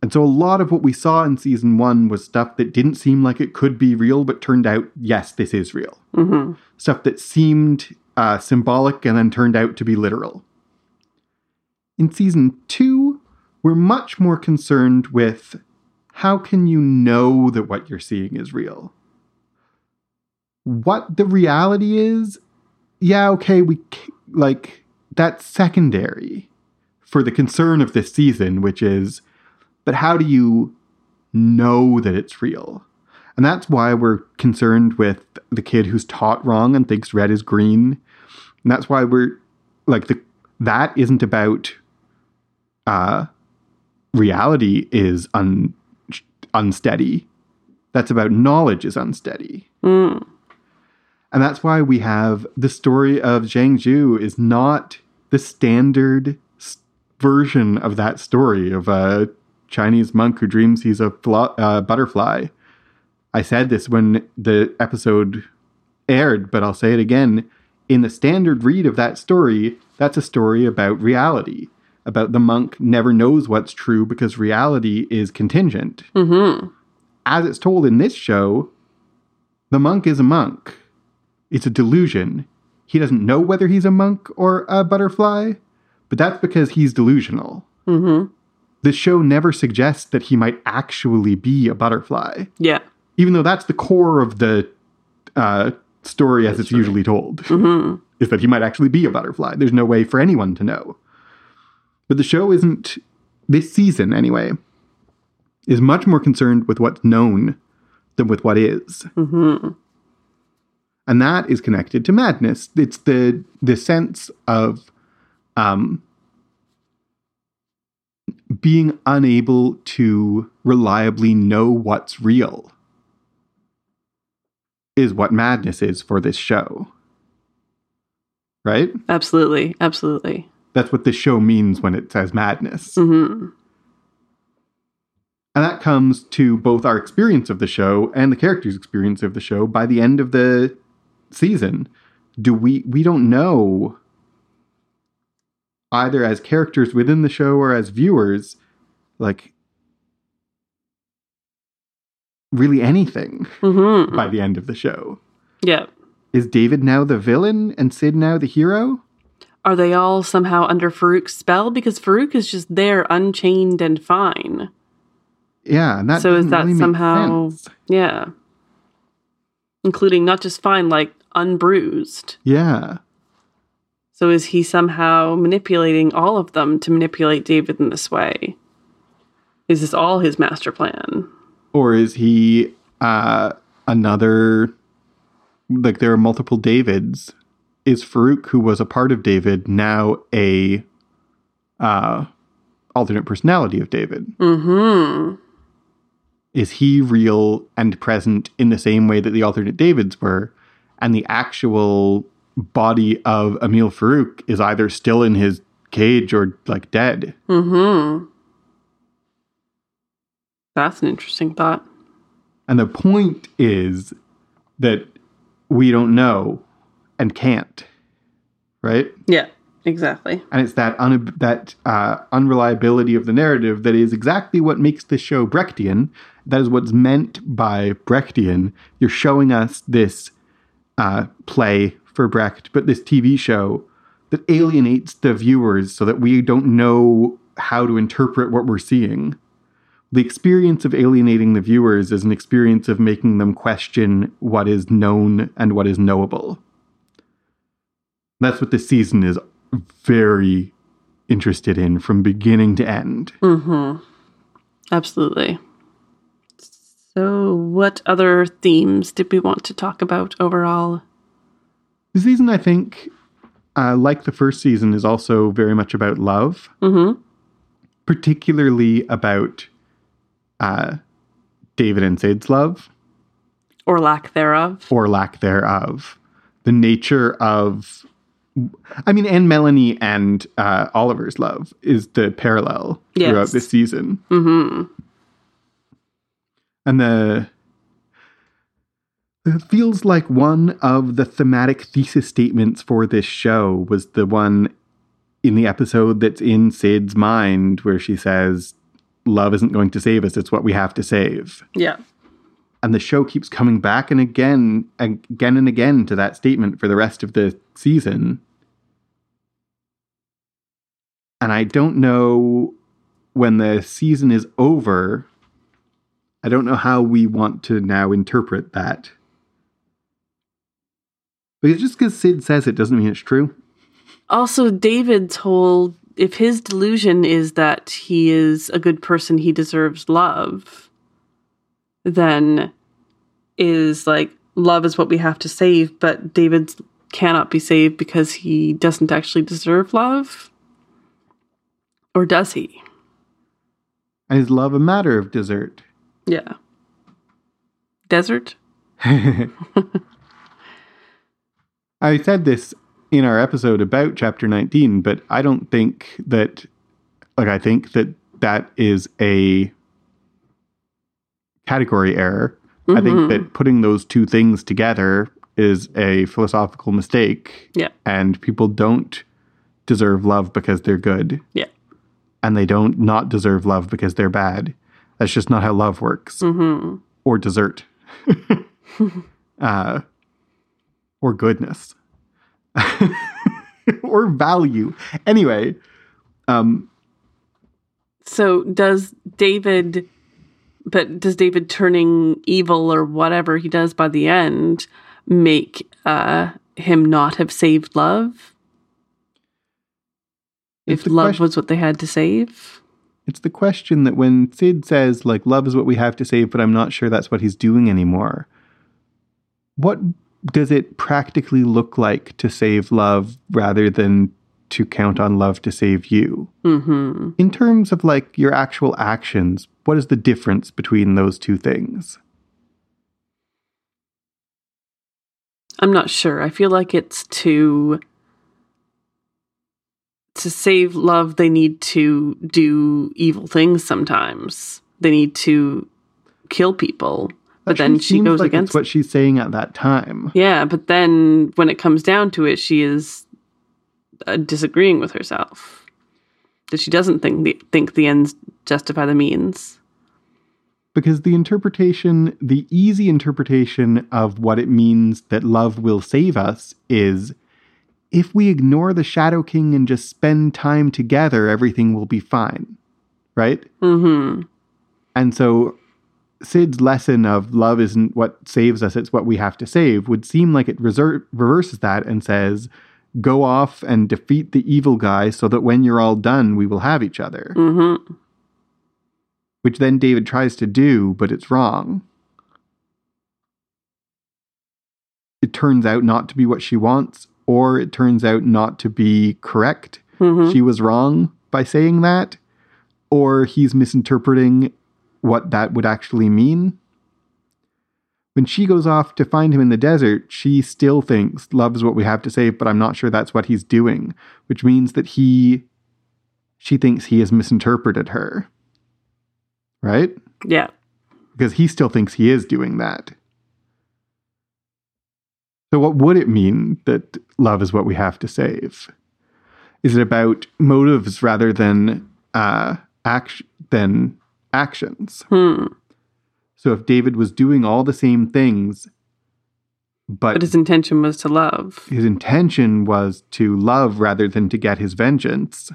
And so a lot of what we saw in season one was stuff that didn't seem like it could be real, but turned out, yes, this is real. Mm-hmm. Stuff that seemed uh, symbolic and then turned out to be literal. In season two, we're much more concerned with how can you know that what you're seeing is real? What the reality is, yeah, okay, we like that's secondary for the concern of this season, which is, but how do you know that it's real? And that's why we're concerned with the kid who's taught wrong and thinks red is green. And that's why we're like the that isn't about uh reality is un, unsteady. That's about knowledge is unsteady. Mm. And that's why we have the story of Zhang Zhu is not the standard version of that story of a Chinese monk who dreams he's a flo- uh, butterfly. I said this when the episode aired, but I'll say it again. In the standard read of that story, that's a story about reality, about the monk never knows what's true because reality is contingent. Mm-hmm. As it's told in this show, the monk is a monk. It's a delusion. He doesn't know whether he's a monk or a butterfly, but that's because he's delusional. Mm-hmm. The show never suggests that he might actually be a butterfly, Yeah. even though that's the core of the uh, story as it's story. usually told, Mm-hmm. is that he might actually be a butterfly. There's no way for anyone to know. But the show isn't, this season anyway, is much more concerned with what's known than with what is. Mm-hmm. and that is connected to madness. It's the the sense of um, being unable to reliably know what's real is what madness is for this show. Right? Absolutely. Absolutely. That's what this show means when it says madness. Mm-hmm. And that comes to both our experience of the show and the characters' experience of the show by the end of the season. Do we we don't know either as characters within the show or as viewers like really anything Mm-hmm. by the end of the show. Yeah. Is David now the villain and Syd now the hero? Are they all somehow under Farouk's spell? Because Farouk is just there, unchained and fine. Yeah, and that So is that really somehow- Yeah. Including not just fine, like unbruised. Yeah. So is he somehow manipulating all of them to manipulate David in this way? Is this all his master plan? or is he uh another like there are multiple davids is farouk who was a part of david now a uh alternate personality of david Mm-hmm. is he real and present in the same way that the alternate davids were and the actual body of amahl farouk is either still in his cage or like dead Mm-hmm. That's an interesting thought. And the point is that we don't know and can't, right? Yeah, exactly. And it's that un- that uh, unreliability of the narrative that is exactly what makes this show Brechtian. That is what's meant by Brechtian. You're showing us this uh, play for Brecht, but this TV show that alienates the viewers so that we don't know how to interpret what we're seeing. The experience of alienating the viewers is an experience of making them question what is known and what is knowable. That's what this season is very interested in from beginning to end. Mm-hmm. Absolutely. So what other themes did we want to talk about overall? The season, I think, uh, like the first season, is also very much about love, Mm-hmm. particularly about uh, David and Syd's love Or lack thereof. or lack thereof. The nature of, I mean, and Melanie and uh, Oliver's love is the parallel throughout this season. Mm-hmm. And the it feels like one of the thematic thesis statements for this show was the one in the episode that's in Syd's mind where she says, Love isn't going to save us, it's what we have to save. Yeah. And the show keeps coming back and again, again and again to that statement for the rest of the season. And I don't know when the season is over, I don't know how we want to now interpret that. Because just because Syd says it doesn't mean it's true. Also, David's whole if his delusion is that he is a good person, he deserves love, then is like love is what we have to save, but David cannot be saved because he doesn't actually deserve love. Or does he? Is love a matter of desert? Yeah. Desert? I said this in our episode about chapter 19, but I don't think that, like, I think that that is a category error. I think Mhm. that putting those two things together is a philosophical mistake. Yeah. And people don't deserve love because they're good. Yeah. And they don't not deserve love because they're bad. That's just not how love works. Mm-hmm. Or desert. uh, or goodness. or value. Anyway, Um, So does David but does David turning evil or whatever he does by the end make uh him not have saved love? If the love question- was what they had to save? it's the question that when Syd says, like, love is what we have to save, but I'm not sure that's what he's doing anymore. What does it practically look like to save love rather than to count on love to save you? Mhm. In terms of like your actual actions, what is the difference between those two things? I'm not sure. I feel like it's to to save love they need to do evil things sometimes. They need to kill people. But then she goes like against what she's saying at that time. Yeah, but then when it comes down to it, she is uh, disagreeing with herself. That she doesn't think the think the ends justify the means. Because the interpretation, the easy interpretation of what it means that love will save us is if we ignore the Shadow King and just spend time together, everything will be fine. Right? Mm-hmm. And so Syd's lesson of love isn't what saves us, it's what we have to save would seem like it reser- reverses that and says, go off and defeat the evil guy so that when you're all done, we will have each other. Mm-hmm. Which then David tries to do, but it's wrong. It turns out not to be what she wants, or it turns out not to be correct. Mm-hmm. She was wrong by saying that, or he's misinterpreting what that would actually mean. When she goes off to find him in the desert, she still thinks love's what we have to say, but I'm not sure that's what he's doing, which means that he she thinks he has misinterpreted her. Right? yeah. Because he still thinks he is doing that. So what would it mean that love is what we have to save? Is it about motives rather than uh act than actions? Hmm. So if David was doing all the same things, but, But his intention was to love. his intention was to love rather than to get his vengeance,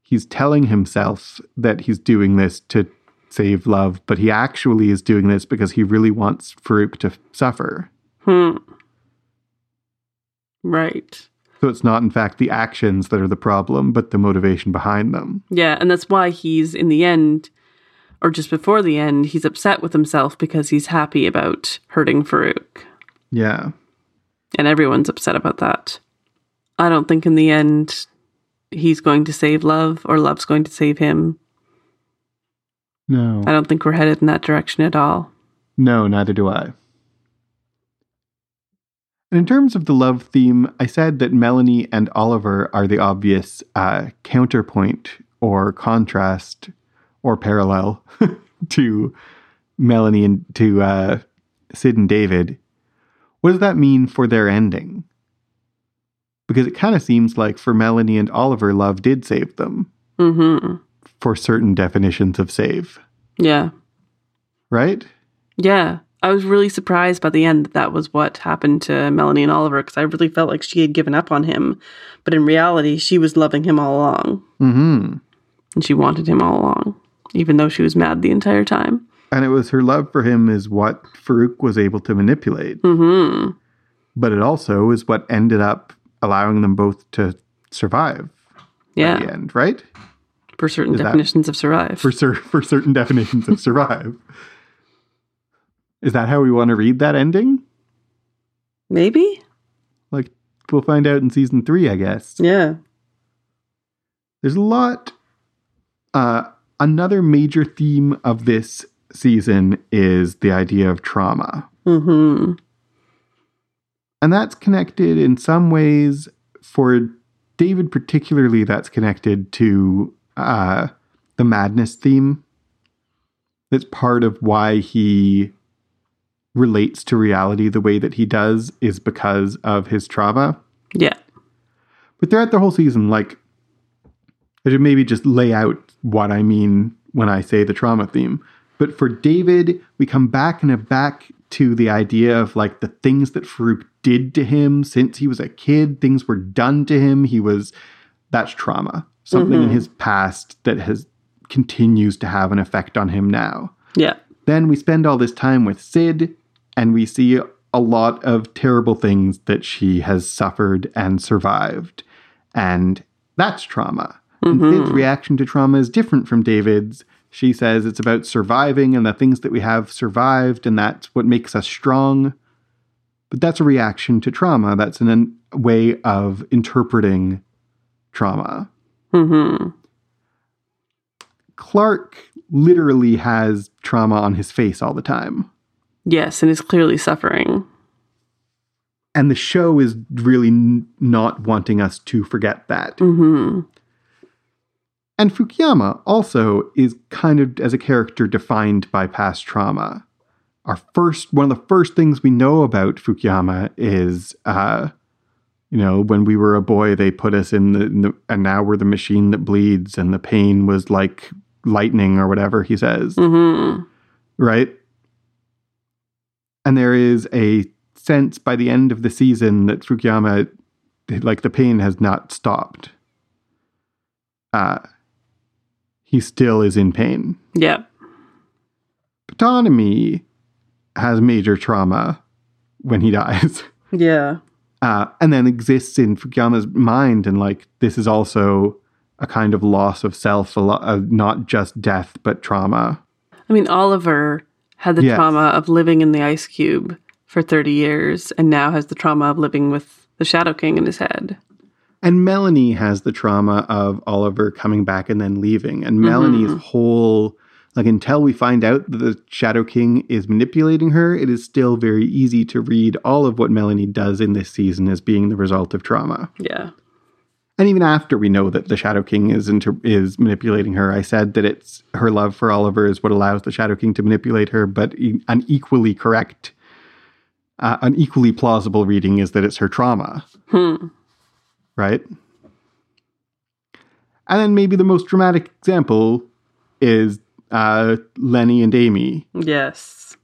he's telling himself that he's doing this to save love, but he actually is doing this because he really wants Farouk to suffer. Hmm. Right. So it's not, in fact, the actions that are the problem, but the motivation behind them. Yeah, and that's why he's in the end, or just before the end, he's upset with himself because he's happy about hurting Farouk. Yeah. And everyone's upset about that. I don't think in the end he's going to save love or love's going to save him. No. I don't think we're headed in that direction at all. No, neither do I. And in terms of the love theme, I said that Melanie and Oliver are the obvious uh, counterpoint or contrast or parallel to Melanie and to uh, Syd and David. What does that mean for their ending? Because it kind of seems like for Melanie and Oliver, love did save them Mm-hmm. for certain definitions of save, Yeah. right? Yeah. I was really surprised by the end that that was what happened to Melanie and Oliver because I really felt like she had given up on him. But in reality, she was loving him all along Mm-hmm. and she wanted him all along, even though she was mad the entire time. And it was her love for him is what Farouk was able to manipulate. Mm-hmm. But it also is what ended up allowing them both to survive Yeah. the end, right? For certain Is that- definitions of survive. For cer- for certain definitions of survive. Is that how we want to read that ending? Maybe? Like we'll find out in season 3, I guess. Yeah. There's a lot uh another major theme of this season is the idea of trauma. Mm-hmm. And that's connected in some ways for David, particularly, that's connected to uh, the madness theme. That's part of why he relates to reality the way that he does, is because of his trauma. Yeah. But throughout the whole season, like, I should maybe just lay out what I mean when I say the trauma theme. But for David, we come back and back to the idea of like the things that Farouk did to him since he was a kid. Things were done to him. He was, that's trauma. something in mm-hmm. his past that has continues to have an effect on him now. Yeah. Then we spend all this time with Syd, and we see a lot of terrible things that she has suffered and survived. And that's trauma. And Syd's reaction to trauma is different from David's. She says it's about surviving and the things that we have survived, and that's what makes us strong. But that's a reaction to trauma. That's an, a way of interpreting trauma. hmm Clark literally has trauma on his face all the time. Yes, and is clearly suffering. And the show is really n- not wanting us to forget that. hmm And Fukuyama also is kind of, as a character, defined by past trauma. Our first, one of the first things we know about Fukuyama is, uh, you know, when we were a boy, they put us in the, in the, and now we're the machine that bleeds, and the pain was like lightning or whatever he says, hmm right? And there is a sense by the end of the season that Fukuyama, like the pain has not stopped. Uh, he still is in pain. Yeah. Ptonomy has major trauma when he dies, Yeah. uh, and then exists in Fukuyama's mind, and like this is also a kind of loss of self, a lo- of not just death but trauma. I mean, Oliver had the Yes. trauma of living in the ice cube for 30 years and now has the trauma of living with the Shadow King in his head. And Melanie has the trauma of Oliver coming back and then leaving. And mm-hmm. Melanie's whole, like, until we find out that the Shadow King is manipulating her, it is still very easy to read all of what Melanie does in this season as being the result of trauma. Yeah. And even after we know that the Shadow King is inter- is manipulating her, I said that it's her love for Oliver is what allows the Shadow King to manipulate her. But an equally correct, uh, an equally plausible reading is that it's her trauma Hmm. right? And then maybe the most dramatic example is uh, Lenny and Amy. Yes.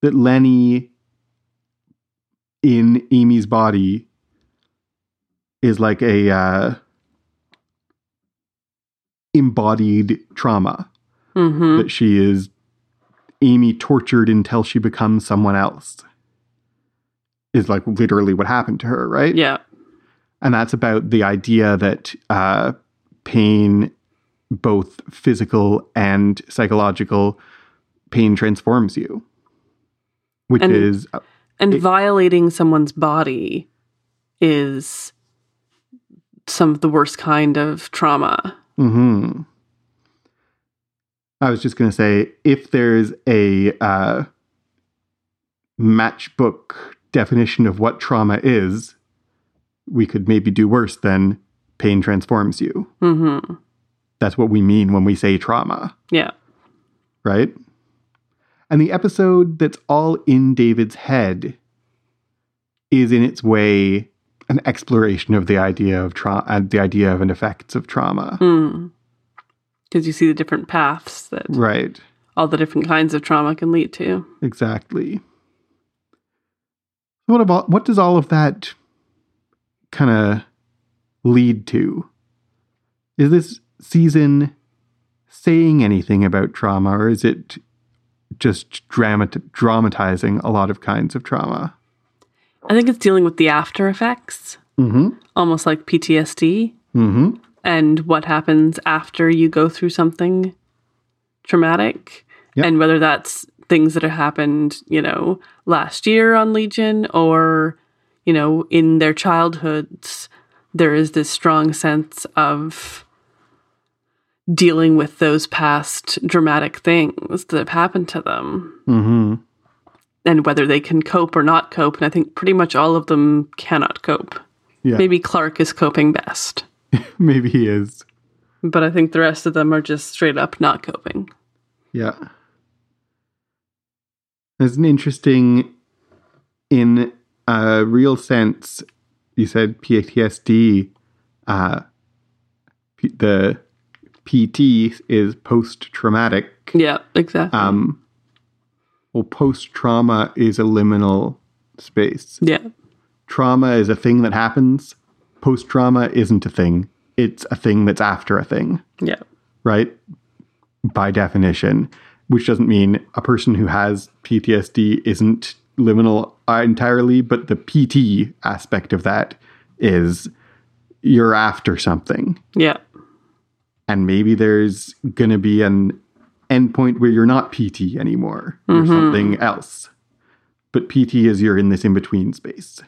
That Lenny in Amy's body is like a uh, embodied trauma hmm that she is Amy tortured until she becomes someone else. Is like literally what happened to her, right? Yeah. and that's about the idea that uh, pain, both physical and psychological, pain transforms you, which And- is uh, And It- violating someone's body is some of the worst kind of trauma. mhm. I was just going to say if there's a uh, matchbook definition of what trauma is, we could maybe do worse than pain transforms you. hmm That's what we mean when we say trauma. Yeah. right? And the episode that's all in David's head is in its way an exploration of the idea of trauma uh, and the idea of an effects of trauma. Hmm. Because you see the different paths that Right. all the different kinds of trauma can lead to. Exactly. What about what does all of that kind of lead to? Is this season saying anything about trauma or is it just dramat- dramatizing a lot of kinds of trauma? I think it's dealing with the after effects, Mhm. almost like PTSD, Mhm. and what happens after you go through something traumatic, Yep. and whether that's things that have happened, you know, last year on Legion or, you know, in their childhoods. There is this strong sense of dealing with those past dramatic things that have happened to them. Mhm. And whether they can cope or not cope. And I think pretty much all of them cannot cope. Yeah. Maybe Clark is coping best, Maybe he is. but I think the rest of them are just straight up not coping. Yeah. There's an interesting, in a real sense, you said PTSD, uh, P- the PT is post traumatic. Yeah, exactly. Um, well, post trauma is a liminal space. yeah, Trauma is a thing that happens. Post trauma isn't a thing. it's a thing that's after a thing, Yeah. right? By definition, which doesn't mean a person who has PTSD isn't liminal entirely, but the PT aspect of that is you're after something. Yeah. And maybe there's going to be an endpoint where you're not PT anymore. You're something else. But PT is you're in this in between space.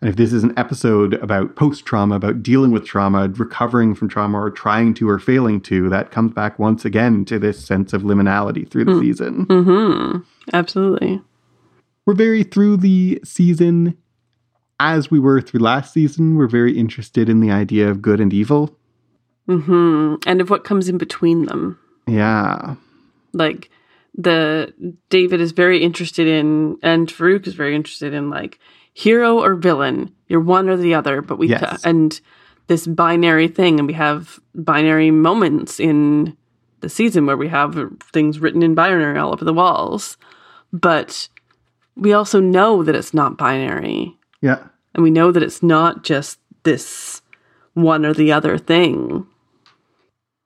And if this is an episode about post trauma, about dealing with trauma, recovering from trauma, or trying to or failing to, that comes back once again to this sense of liminality through the season. Mm-hmm. Absolutely. We're very through the season as we were through last season. We're very interested in the idea of good and evil. Mm-hmm. And of what comes in between them. Yeah. Like the David is very interested in, and Farouk is very interested in, like hero or villain. You're one or the other, but we Yes. and this binary thing, and we have binary moments in the season where we have things written in binary all over the walls, but we also know that it's not binary, Yeah. and we know that it's not just this one or the other thing.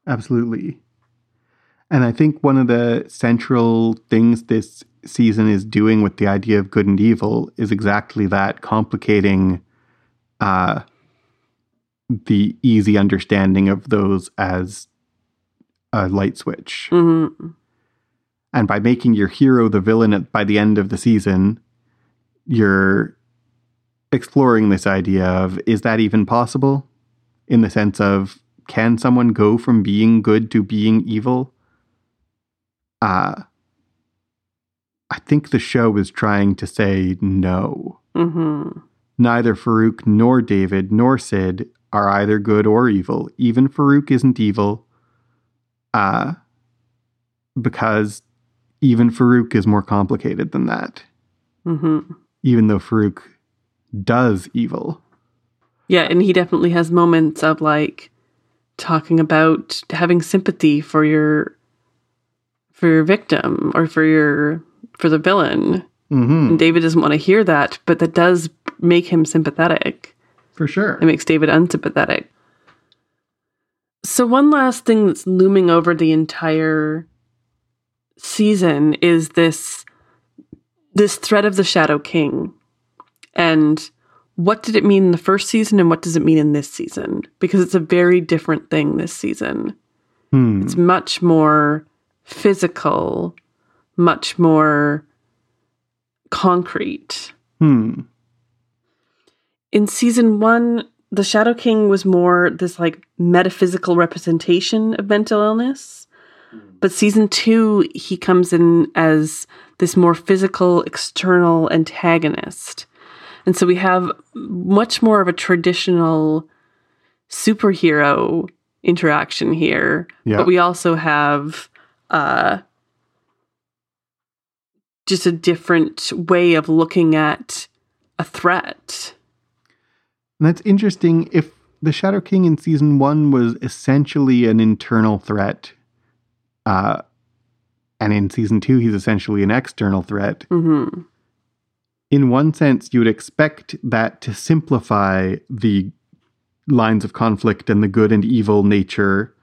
Absolutely. And I think one of the central things this season is doing with the idea of good and evil is exactly that complicating uh, the easy understanding of those as a light switch. hmm And by making your hero the villain at, by the end of the season, you're exploring this idea of is that even possible? In the sense of can someone go from being good to being evil? Uh, I think the show is trying to say no. hmm Neither Farouk nor David nor Syd are either good or evil. Even Farouk isn't evil. Uh, because even Farouk is more complicated than that. hmm Even though Farouk does evil. Yeah, and he definitely has moments of like talking about having sympathy for your for your victim or for your for the villain. hmm And David doesn't want to hear that, but that does make him sympathetic. For sure. It makes David unsympathetic. So one last thing that's looming over the entire season is this this threat of the Shadow King. And what did it mean in the first season and what does it mean in this season? Because it's a very different thing this season. Hmm. It's much more physical, much more concrete. Hmm. in season one, the Shadow King was more this like metaphysical representation of mental illness. But season two, he comes in as this more physical, external antagonist. And so we have much more of a traditional superhero interaction here. Yeah. But we also have uh, just a different way of looking at a threat. And that's interesting. If the Shadow King in season one was essentially an internal threat, uh, and in season two, he's essentially an external threat, hmm in one sense, you would expect that to simplify the lines of conflict and the good and evil nature.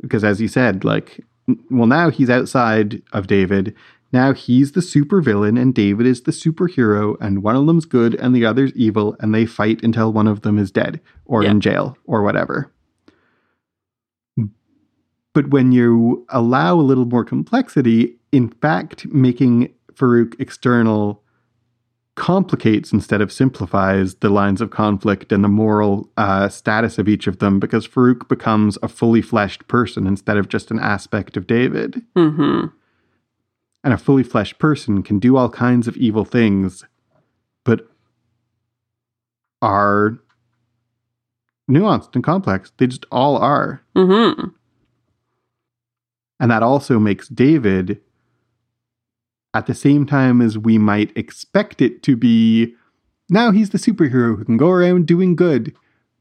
Because as you said, like, well, now he's outside of David. Now he's the supervillain and David is the superhero, and one of them's good and the other's evil, and they fight until one of them is dead or Yeah. in jail or whatever. But when you allow a little more complexity, in fact, making Farouk external complicates instead of simplifies the lines of conflict and the moral uh, status of each of them because Farouk becomes a fully fleshed person instead of just an aspect of David. hmm And a fully fleshed person can do all kinds of evil things, but are nuanced and complex. They just all are. hmm And that also makes David, at the same time as we might expect it to be, now he's the superhero who can go around doing good.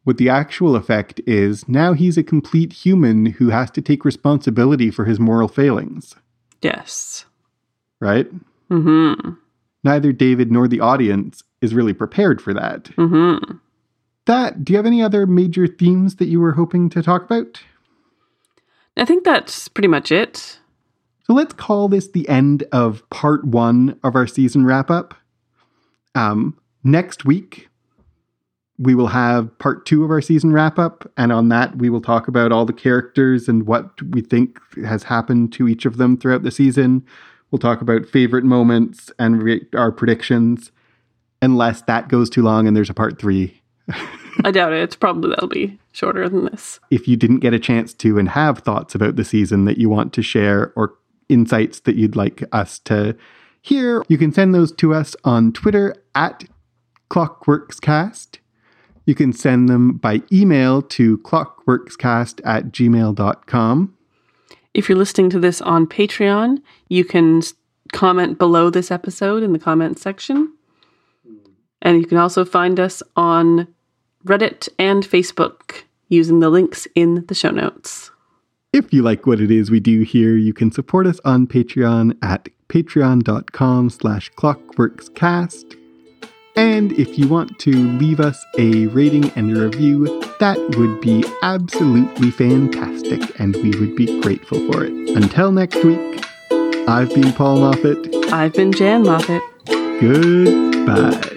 What the actual effect is, now he's a complete human who has to take responsibility for his moral failings, Yes. right? Mm-hmm. Neither David nor the audience is really prepared for that. Mm-hmm. that, do you have any other major themes that you were hoping to talk about? I think that's pretty much it. So let's call this the end of part one of our season wrap up. Um, next week, we will have part two of our season wrap up. And on that, we will talk about all the characters and what we think has happened to each of them throughout the season. We'll talk about favorite moments and re- our predictions, unless that goes too long and there's a part three. I doubt it. It's probably that'll be shorter than this. If you didn't get a chance to and have thoughts about the season that you want to share or insights that you'd like us to hear, you can send those to us on Twitter at ClockworksCast. You can send them by email to clockworkscast at gmail.com. If you're listening to this on Patreon, you can comment below this episode in the comments section. And you can also find us on Reddit and Facebook using the links in the show notes. If you like what it is we do here, you can support us on Patreon at patreon.com slash clockworkscast. And if you want to leave us a rating and a review, that would be absolutely fantastic, and we would be grateful for it. Until next week, I've been Paul Moffat. I've been Jan Moffat. Goodbye.